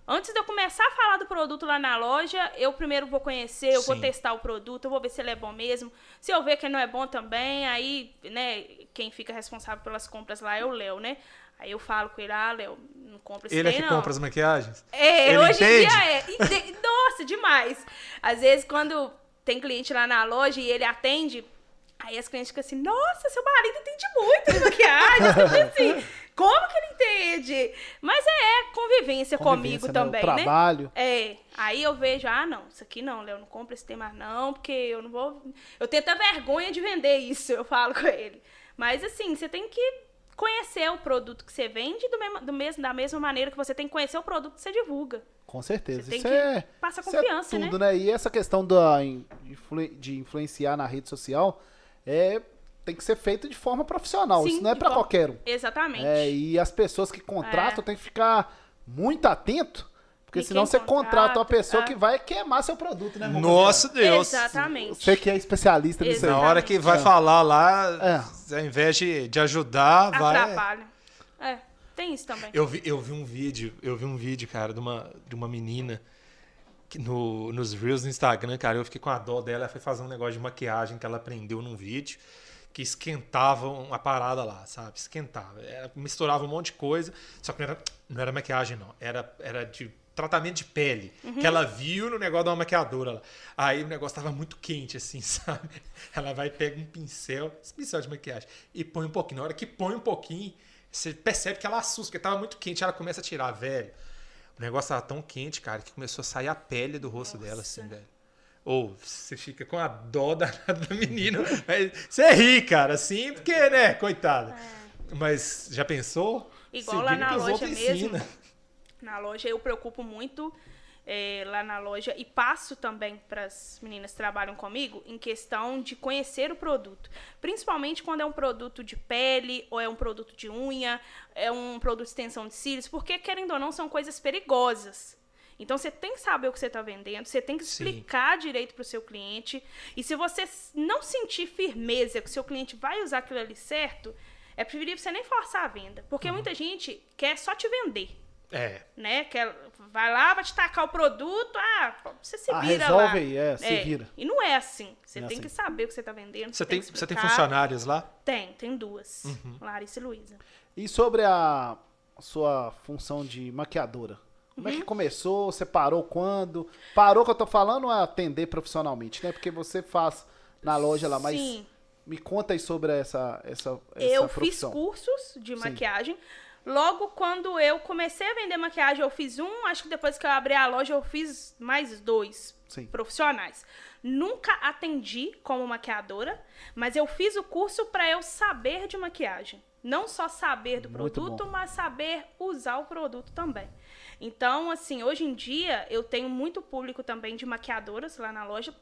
Antes de eu começar a falar do produto lá na loja, eu primeiro vou conhecer, eu vou Sim. testar o produto, eu vou ver se ele é bom mesmo. Se eu ver que não é bom também, aí, né, quem fica responsável pelas compras lá é o Léo, né? Aí eu falo com ele, ah, Léo, não compra esse Ele é trem, que não. compra as maquiagens? É, Ele hoje entende? em dia é. Ente- Nossa, demais. Às vezes, quando tem cliente lá na loja e ele atende, aí as clientes ficam assim, nossa, seu marido entende muito de maquiagem. Assim, (laughs) como que ele entende? Mas é convivência, comigo Convivência, né? também, O né? trabalho. É, aí eu vejo, ah, não, isso aqui não, Léo, não compra esse tema não, porque eu não vou... Eu tenho até vergonha de vender isso, eu falo com ele. Mas assim, você tem que conhecer o produto que você vende do mesmo, do mesmo, da mesma maneira que você tem que conhecer o produto que você divulga. Com certeza. Você tem Isso que é, passar isso é confiança, tudo, né? E essa questão da de influenciar na rede social é tem que ser feito de forma profissional. Sim, Isso não é forma- qualquer um. Exatamente. É, e as pessoas que contratam É. têm que ficar muito atento, porque E senão você contrata uma contrata, pessoa é. que vai queimar seu produto, né? Nossa Deus. Exatamente. Você que é especialista nisso Na aí. hora que vai É. falar lá, É. ao invés de, de ajudar, vai. Atrapalha. É, tem isso também. Eu vi, eu vi um vídeo, eu vi um vídeo, cara, de uma, de uma menina que no, nos Reels do Instagram, cara, eu fiquei com a dó dela, ela foi fazer um negócio de maquiagem que ela aprendeu num vídeo que esquentava uma parada lá, sabe? Esquentava. Era- misturava um monte de coisa, só que não era, não era maquiagem, não. Era, era de tratamento de pele, que ela viu no negócio de uma maquiadora lá. Aí o negócio tava muito quente, assim, (laughs) sabe? Ela vai, pega um pincel, esse pincel de maquiagem, e põe um pouquinho. Na hora que põe um pouquinho, você percebe que ela assusta, porque tava muito quente, ela começa a tirar, velho. O negócio tava tão quente, cara, que começou a sair a pele do rosto dela, assim, velho. Ou você fica com a dó da, da menina. Você ri, cara, assim, porque, né, coitada. Mas já pensou? É. Igual lá Seguindo na que os loja mesmo. ensinam. Na loja eu preocupo muito é, lá na loja e passo também para as meninas que trabalham comigo em questão de conhecer o produto. Principalmente quando é um produto de pele, ou é um produto de unha, é um produto de extensão de cílios, porque, querendo ou não, são coisas perigosas. Então você tem que saber o que você está vendendo, você tem que Sim. explicar direito para o seu cliente. E se você não sentir firmeza que o seu cliente vai usar aquilo ali certo, é preferível você nem forçar a venda. Porque Uhum. muita gente quer só te vender. É. Né? Quer, vai lá, vai te tacar o produto, ah, você se Ah, vira resolve lá. aí, é, se vira. E não é assim. Você Não é tem assim. que saber o que você tá vendendo. Você tem, que você tem explicar. funcionários lá? Tem, tem duas. Uhum. Larissa e Luísa. E sobre a sua função de maquiadora? Como Uhum. é que começou? Você parou quando? Parou que eu tô falando é atender profissionalmente, né? Porque você faz na loja lá, mas Sim. me conta aí sobre essa, essa, essa eu fiz profissão. cursos de Sim. Logo quando eu comecei a vender maquiagem, eu fiz um. Acho que depois que eu abri a loja, eu fiz mais dois Sim. profissionais. Nunca atendi como maquiadora, mas eu fiz o curso para eu saber de maquiagem. Não só saber do Muito produto, bom. mas saber usar o produto também. Então, assim, hoje em dia eu tenho muito público também de maquiadoras lá na loja.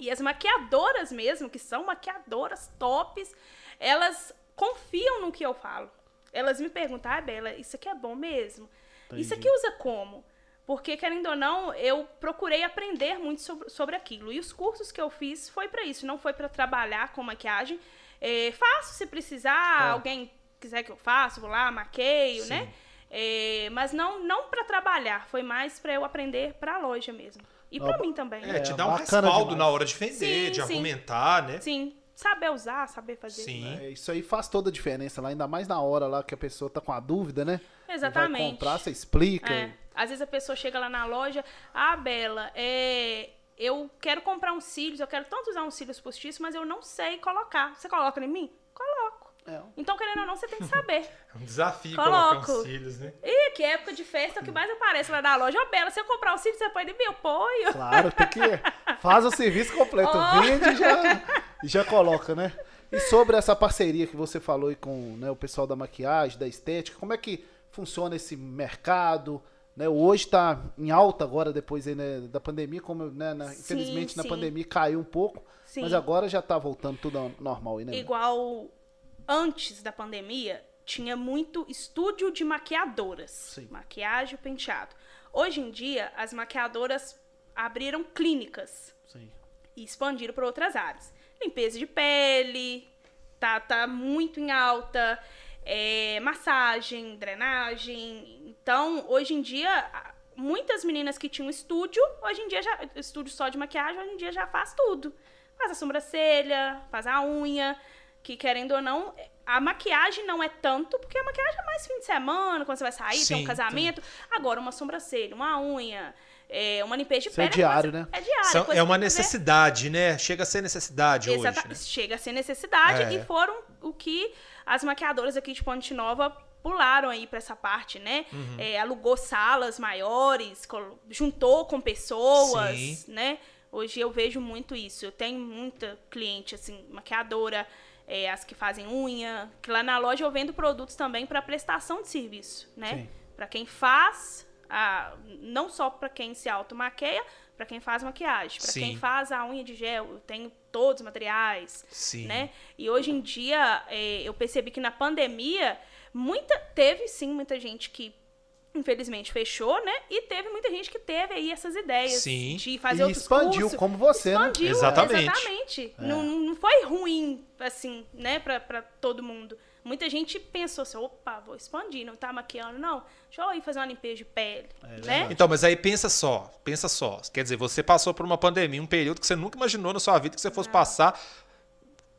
E as maquiadoras mesmo, que são maquiadoras tops, elas confiam no que eu falo. Elas me perguntam, ah, Bela, isso aqui é bom mesmo? Isso Entendi. aqui usa como? Porque, querendo ou não, eu procurei aprender muito sobre, sobre aquilo. E os cursos que eu fiz foi para isso, não foi para trabalhar com maquiagem. É, faço se precisar, É. alguém quiser que eu faça, vou lá, maqueio, Sim. né? É, mas não, não para trabalhar, foi mais para eu aprender para a loja mesmo. E para mim também. É, né? te dá um respaldo demais. na hora de vender, Sim, de sim. argumentar, né? Sim, saber usar, saber fazer. Sim. É, isso aí faz toda a diferença lá, ainda mais na hora lá que a pessoa tá com a dúvida, né? E Vai Exatamente. comprar, você explica. É. Às vezes a pessoa chega lá na loja, ah, Bela, é, eu quero comprar uns cílios, eu quero tanto usar uns cílios postiços, mas eu não sei colocar. Você coloca em mim? Coloco. É. Então, querendo ou não, você tem que saber. (laughs) É um desafio Coloco. colocar uns cílios, né? Ih, que época de festa, o que mais aparece lá na loja. Ô, Bela, se eu comprar os cílios, você põe em mim? Eu ponho. Claro, tem que. (laughs) Faz o serviço completo. Ó. Vende e já, (laughs) e já coloca, né? E sobre essa parceria que você falou aí com né, o pessoal da maquiagem, da estética, como é que funciona esse mercado? Né? Hoje está em alta agora, depois aí, né, da pandemia, como né, na- Sim, infelizmente na sim. pandemia caiu um pouco, Sim. mas agora já tá voltando tudo ao normal aí, né? Igual antes da pandemia, tinha muito estúdio de maquiadoras. Maquiagem e penteado. Hoje em dia, as maquiadoras abriram clínicas e expandiram para outras áreas. Limpeza de pele, tá, tá muito em alta. é, massagem, drenagem. Então, hoje em dia, muitas meninas que tinham estúdio, hoje em dia já. Estúdio só de maquiagem, hoje em dia já faz tudo. Faz a sobrancelha, faz a unha, que querendo ou não. A maquiagem não é tanto, porque a maquiagem é mais fim de semana, quando você vai sair, tem Sim, um casamento. Agora, uma sobrancelha, uma unha, é, uma limpeza de Isso é pele. diário, coisa- né? É diário. São- é uma fazer. necessidade, né? Chega a ser necessidade Exata- hoje, né? Chega a ser necessidade É. e foram o que as maquiadoras aqui de Ponte Nova pularam aí pra essa parte, né? Uhum. É, alugou salas maiores, juntou com pessoas, Sim. né? Hoje eu vejo muito isso. Eu tenho muita cliente, assim, maquiadora, é, as que fazem unha, que lá na loja eu vendo produtos também para prestação de serviço, né? Sim. Para quem faz, a- não só para quem se automaqueia, para quem faz maquiagem, para quem faz a unha de gel, eu tenho todos os materiais, Sim. né? E hoje em dia, é, eu percebi que na pandemia, muita teve sim muita gente que infelizmente fechou, né? E teve muita gente que teve aí essas ideias Sim. de fazer E outros expandiu cursos. como você, né? expandiu, Exatamente. Exatamente. Não, não foi ruim, assim, né, pra todo mundo. Muita gente pensou assim, opa, vou expandir, não tá maquiando, não. Deixa eu ir fazer uma limpeza de pele, né? Então, mas aí pensa só, pensa só. Quer dizer, você passou por uma pandemia, um período que você nunca imaginou na sua vida que você fosse passar.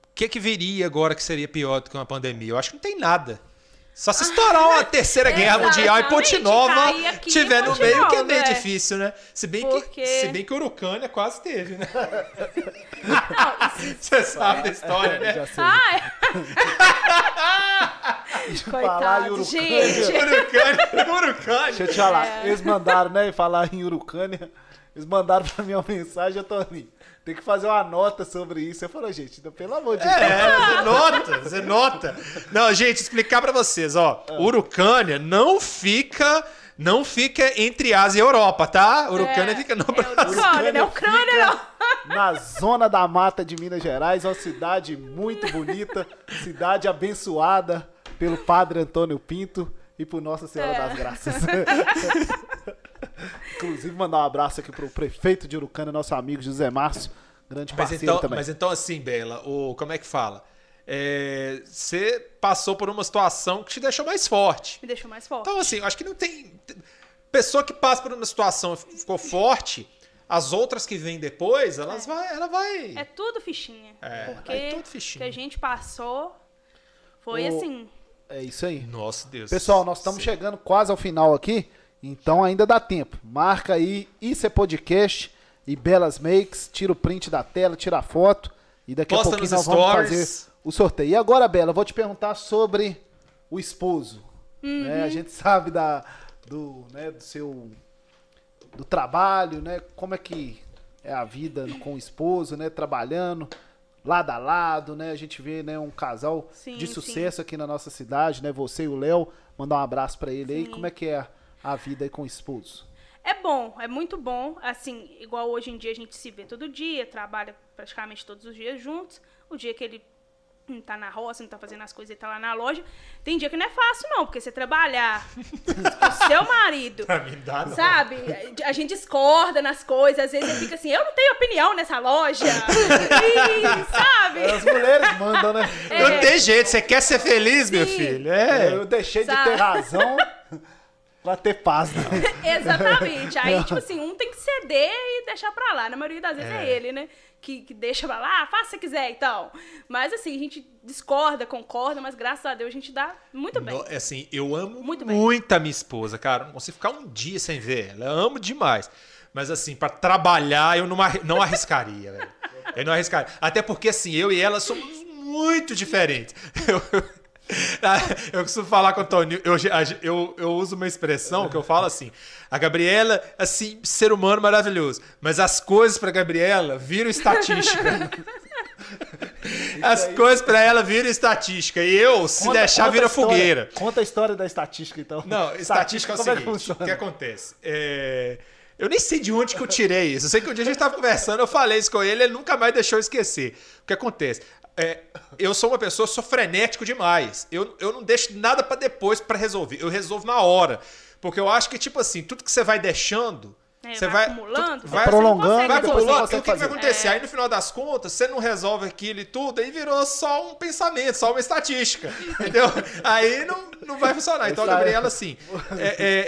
O que que viria agora que seria pior do que uma pandemia? Eu acho que não tem nada. Só se estourar uma (laughs) terceira guerra mundial e Ponte Nova tiver no meio, que é meio é. difícil, né? Se bem, que, Porque- se bem que Urucânia quase teve, né? (laughs) Você sabe da história, né? Já sei. ah, (laughs) Falar em Coitado, Urucânia. gente. Urucânia, Urucânia. Deixa eu te falar, É. eles mandaram, né, falar em Urucânia, eles mandaram pra mim uma mensagem, eu tô ali. Tem que fazer uma nota sobre isso. Eu falei, gente, pelo amor de Deus. É, você nota, você nota. Não, gente, explicar pra vocês, ó. Urucânia não fica, não fica entre Ásia e Europa, tá? Urucânia É, fica no é Brasil. Ucrânia, não é Ucrânia, não. Na zona da mata de Minas Gerais, uma cidade muito bonita, cidade abençoada pelo Padre Antônio Pinto e por Nossa Senhora É. das Graças. (laughs) Inclusive, mandar um abraço aqui pro prefeito de Urucânia, nosso amigo José Márcio, grande Mas parceiro então, também. mas então, assim, Bela, o, como é que fala? é, você passou por uma situação que te deixou mais forte. Me deixou mais forte. Então, assim, eu acho que não tem. Pessoa que passa por uma situação e ficou forte, as outras que vêm depois, elas vai, ela vai. É tudo fichinha. É, porque é tudo o fichinha. que a gente passou foi O- assim. É isso aí. Nossa Deus. Pessoal, nós estamos Sim. chegando quase ao final aqui, então ainda dá tempo. Marca aí, isso é podcast e Belas Makes, tira o print da tela, tira a foto e daqui a Posta pouquinho nos nós vamos stories. fazer o sorteio. E agora, Bela, eu vou te perguntar sobre o esposo. Uhum. né? A gente sabe da, do, né, do seu do trabalho, né? Como é que é a vida com o esposo, né? Trabalhando lado a lado, né? A gente vê, né, um casal Sim, de sim. sucesso aqui na nossa cidade, né? Você e o Léo, mandar um abraço pra ele aí. Sim. Como é que é a vida com o esposo? É bom, é muito bom. Assim, igual hoje em dia a gente se vê todo dia, trabalha praticamente todos os dias juntos. O dia que ele não tá na roça, não tá fazendo as coisas, ele tá lá na loja. Tem dia que não é fácil, não, porque você trabalhar com o seu marido, (laughs) Pra mim dá, não. sabe? A gente discorda nas coisas, às vezes ele fica assim, eu não tenho opinião nessa loja. (laughs) E, sabe? As mulheres mandam, né? É. Não tem jeito, você quer ser feliz, meu Sim. filho? É. Eu deixei de Sabe? ter razão (laughs) pra ter paz, né? (laughs) Exatamente. Aí, tipo assim, um tem que ceder e deixar pra lá. Na maioria das vezes é, É. ele, né? Que, que deixa pra lá, ah, faça se quiser, então. Mas assim, a gente discorda, concorda, mas graças a Deus a gente dá muito bem. No- assim, eu amo Muito muito, a minha esposa, cara. Não consigo ficar um dia sem ver ela. Eu amo demais. Mas assim, pra trabalhar, eu não, não arriscaria, velho. Eu não arriscaria. Até porque, assim, eu e ela somos muito diferentes. (laughs) Eu, eu costumo falar com o Tony, eu, eu, eu uso uma expressão que eu falo assim: a Gabriela, assim, ser humano maravilhoso, mas as coisas pra Gabriela viram estatística. (laughs) As coisas pra ela viram estatística. E eu, se Conta- deixar, conta vira história- fogueira. Conta a história da estatística, então. Não, estatística é o como seguinte: que o funciona? que acontece? É, Eu nem sei de onde que eu tirei isso. Eu sei que um dia a gente estava conversando, eu falei isso com ele, ele nunca mais deixou eu esquecer. O que acontece? É, eu sou uma pessoa, sou frenético demais. Eu, eu não deixo nada para depois para resolver. Eu resolvo na hora. Porque eu acho que, tipo assim, tudo que você vai deixando. É, você vai vai, acumulando, vai prolongando, Vai acumulando, você o que, que vai acontecer? É. Aí no final das contas, você não resolve aquilo e tudo, aí virou só um pensamento, só uma estatística. (laughs) Entendeu? Aí não, não vai funcionar. Então, a. Gabriela, assim, é, é-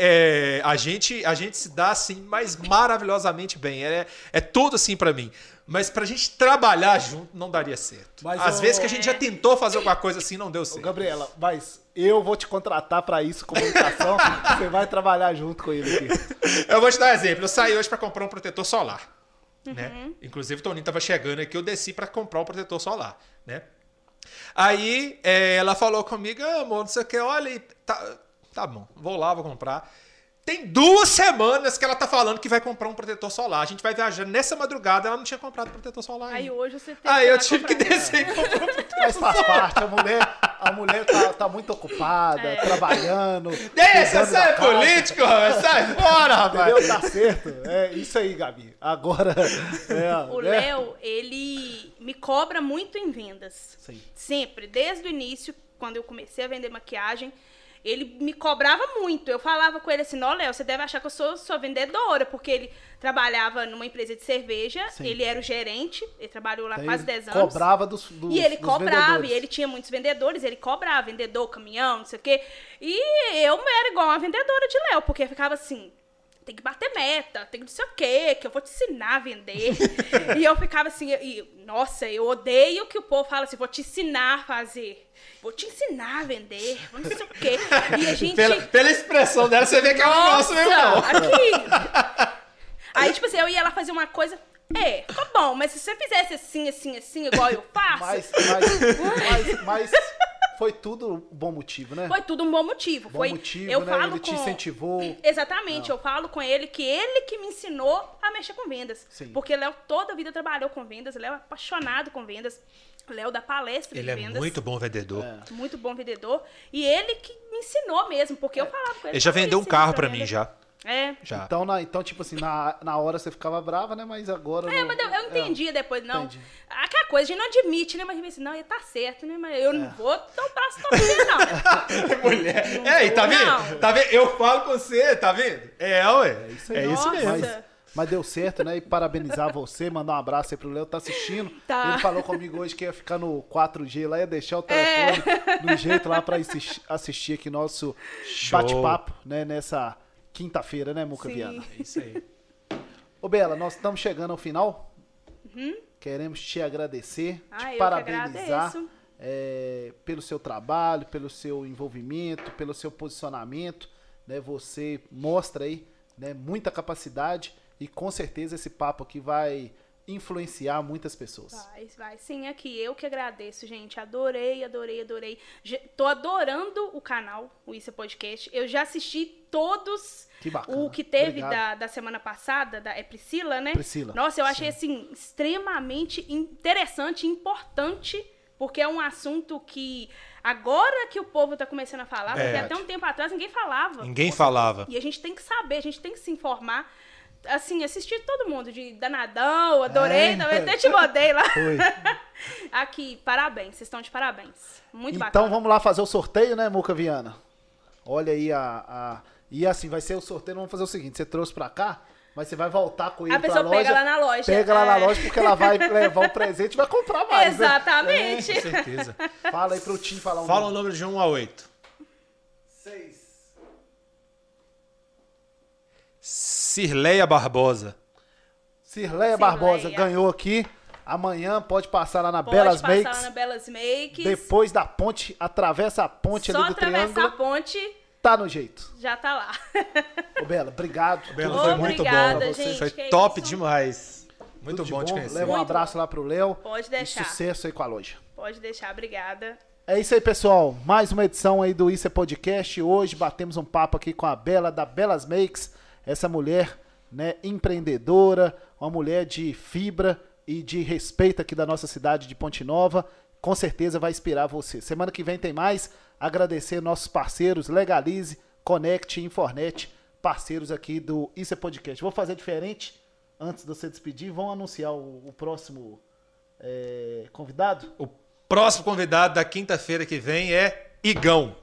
é, a, gente, a gente se dá assim, mas maravilhosamente bem. É, é tudo assim pra mim. Mas pra gente trabalhar junto não daria certo. Mas, Às ô- vezes que a gente já tentou fazer alguma coisa assim, não deu Ô, certo. Gabriela, mas eu vou te contratar pra isso, comunicação. (laughs) você vai trabalhar junto com ele aqui. Eu vou te dar um exemplo. Eu saí hoje pra comprar um protetor solar. Uhum. Né? Inclusive, o Toninho tava chegando aqui, eu desci pra comprar um protetor solar. Né? Aí é, ela falou comigo, ah, amor, não sei o que, olha, e tá, tá bom, vou lá, vou comprar. Tem duas semanas que ela tá falando que vai comprar um protetor solar. A gente vai viajar nessa madrugada, ela não tinha comprado protetor solar Aí ainda. hoje você tem Aí eu tive que descer e comprar um protetor Mas faz parte, a mulher, a mulher tá, tá muito ocupada, trabalhando. Deixa, sai casa, político, rapaz, sai fora, rapaz. Entendeu? Tá certo. É isso aí, Gabi. Agora. É, O né? Léo, ele me cobra muito em vendas. Sim. Sempre, desde o início, quando eu comecei a vender maquiagem, ele me cobrava muito. Eu falava com ele assim: Ó, Léo, você deve achar que eu sou sua vendedora, porque ele trabalhava numa empresa de cerveja, Sim. ele era o gerente, ele trabalhou lá Daí quase ele 10 anos. Cobrava dos, dos E ele dos cobrava, vendedores. e ele tinha muitos vendedores, ele cobrava, vendedor, caminhão, não sei o quê. E eu era igual uma vendedora de Léo, porque ficava assim, tem que bater meta, tem que não sei o quê, que eu vou te ensinar a vender. (laughs) e eu ficava assim, e, nossa, eu odeio que o povo fala assim, vou te ensinar a fazer. Vou te ensinar a vender, vou não sei o quê. E a (laughs) gente... Pela, pela expressão dela, você vê que é um negócio mesmo, não. aqui. (laughs) Aí, tipo assim, eu ia lá fazer uma coisa... É, tá bom, mas se você fizesse assim, assim, assim, igual eu faço... Mas, mas, mas, mas foi tudo bom motivo, né? Foi tudo um bom motivo. Bom foi, motivo, eu né? falo Ele te com... incentivou. Exatamente, eu falo com ele que ele que me ensinou a mexer com vendas. Sim. Porque Léo toda a vida trabalhou com vendas, Léo é apaixonado com vendas. Léo dá palestra Ele de é vendas. muito bom vendedor. É. muito bom vendedor. E ele que me ensinou mesmo, porque eu falava com ele. Ele já "Fala vendeu um isso, carro venda." mim, já. É. Já. Então, na, então, tipo assim, na, na hora você ficava brava, né? Mas agora. É, não- mas eu, eu entendi depois, não. Entendi. Aquela coisa, a gente não admite, né? Mas a gente pensa, não, ele tá certo, né? Mas eu É. não vou dar o braço torcido, não. (laughs) Mulher. É, e tá Não. vendo? Tá vendo? Eu falo com você, tá vendo? É, ué. É isso isso, aí. Nossa. mesmo. Mas, Mas deu certo, né? E parabenizar você, mandar um abraço aí pro Léo, tá assistindo. Tá. Ele falou comigo hoje que ia ficar no 4G lá, ia deixar o telefone no jeito lá pra assistir, aqui nosso bate-papo, né? Nessa quinta-feira, né, Muca Sim. Viana? É isso aí. Ô, Bela, nós estamos chegando ao final. Queremos te agradecer, Uhum. Ah, te parabenizar é, pelo seu trabalho, pelo seu envolvimento, pelo seu posicionamento. Né? Você mostra aí né, muita capacidade e com certeza esse papo aqui vai influenciar muitas pessoas. Vai, vai. Sim, aqui. Eu que agradeço, gente. Adorei, adorei, adorei. Je- Tô adorando o canal, o Isso é Podcast. Eu já assisti todos. Que bacana. O que teve Obrigado. da, da semana passada, da, é Priscila, né? Priscila. Nossa, eu achei, assim, extremamente interessante e importante, porque é um assunto que agora que o povo tá começando a falar, porque É. até um tempo atrás ninguém falava. Ninguém falava. E a gente tem que saber, a gente tem que se informar. Assim, assisti todo mundo de Danadão, adorei, É. também até te mandei lá. Foi. (laughs) Aqui, parabéns, vocês estão de parabéns. Muito então bacana. vamos lá fazer o sorteio, né, Muca Viana? Olha aí a, a- E assim, vai ser o sorteio. Vamos fazer o seguinte: você trouxe pra cá, mas você vai voltar com ele A pra pessoa loja. pega lá na loja. Pega lá na É. loja porque ela vai (laughs) levar o presente e vai comprar mais. né? Exatamente. Com certeza. Fala aí pro Tim falar um Fala o número. de 1 a 8. Seis. Cirleia Barbosa. Cirleia. Barbosa ganhou aqui. Amanhã pode passar lá na Pode Belas passar Makes. lá na Belas Makes. Depois da ponte, atravessa a ponte Só ali do atravessar triângulo. a ponte, Tá no jeito. já tá lá. (laughs) Ô, Bela, obrigado. Bela, Tudo foi muito Obrigada, bom. pra você. gente. Foi top isso. demais. Muito Tudo de bom, te conhecer. Leva um abraço lá pro Léo. Pode E deixar. sucesso aí com a loja. Pode deixar, obrigada. É isso aí, pessoal. Mais uma edição aí do Isso é Podcast. Hoje batemos um papo aqui com a Bela da Belas Makes. Essa mulher, né, empreendedora, uma mulher de fibra e de respeito aqui da nossa cidade de Ponte Nova. Com certeza vai inspirar você. Semana que vem tem mais. Agradecer nossos parceiros Legalize, Connect e Infornet, parceiros aqui do Isso é Podcast. Vou fazer diferente antes de você despedir. Vão anunciar o, o próximo é, convidado? O próximo convidado da quinta-feira que vem é Igão.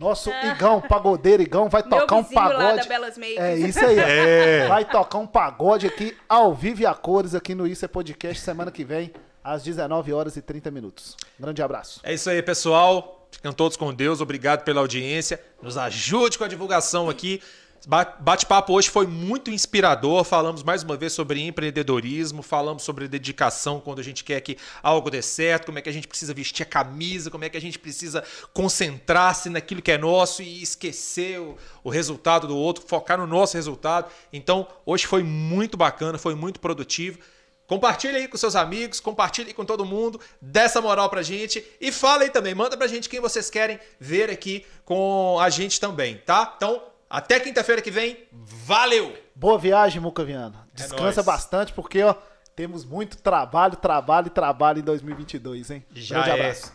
Nosso Igão, pagodeiro Igão, vai É. Meu tocar um pagode. da Belas Makes. É isso aí. ó. É. Vai tocar um pagode aqui ao vivo e a cores aqui no Isso é Podcast semana que vem, às 19 horas e 30 minutos. Grande abraço. É isso aí, pessoal. Ficam todos com Deus. Obrigado pela audiência. Nos ajude com a divulgação aqui. Ba- Bate-papo hoje foi muito inspirador. Falamos mais uma vez sobre empreendedorismo, falamos sobre dedicação quando a gente quer que algo dê certo, como é que a gente precisa vestir a camisa, como é que a gente precisa concentrar-se naquilo que é nosso e esquecer o, o resultado do outro, focar no nosso resultado. Então, hoje foi muito bacana, foi muito produtivo. Compartilha aí com seus amigos, compartilha aí com todo mundo, dê essa moral pra gente e fala aí também, manda pra gente quem vocês querem ver aqui com a gente também, tá? Então, até quinta-feira que vem, valeu! Boa viagem, Muca Viana. Descansa nóis. bastante porque ó, temos muito trabalho, trabalho e trabalho em 2022, hein? Já Grande é. abraço.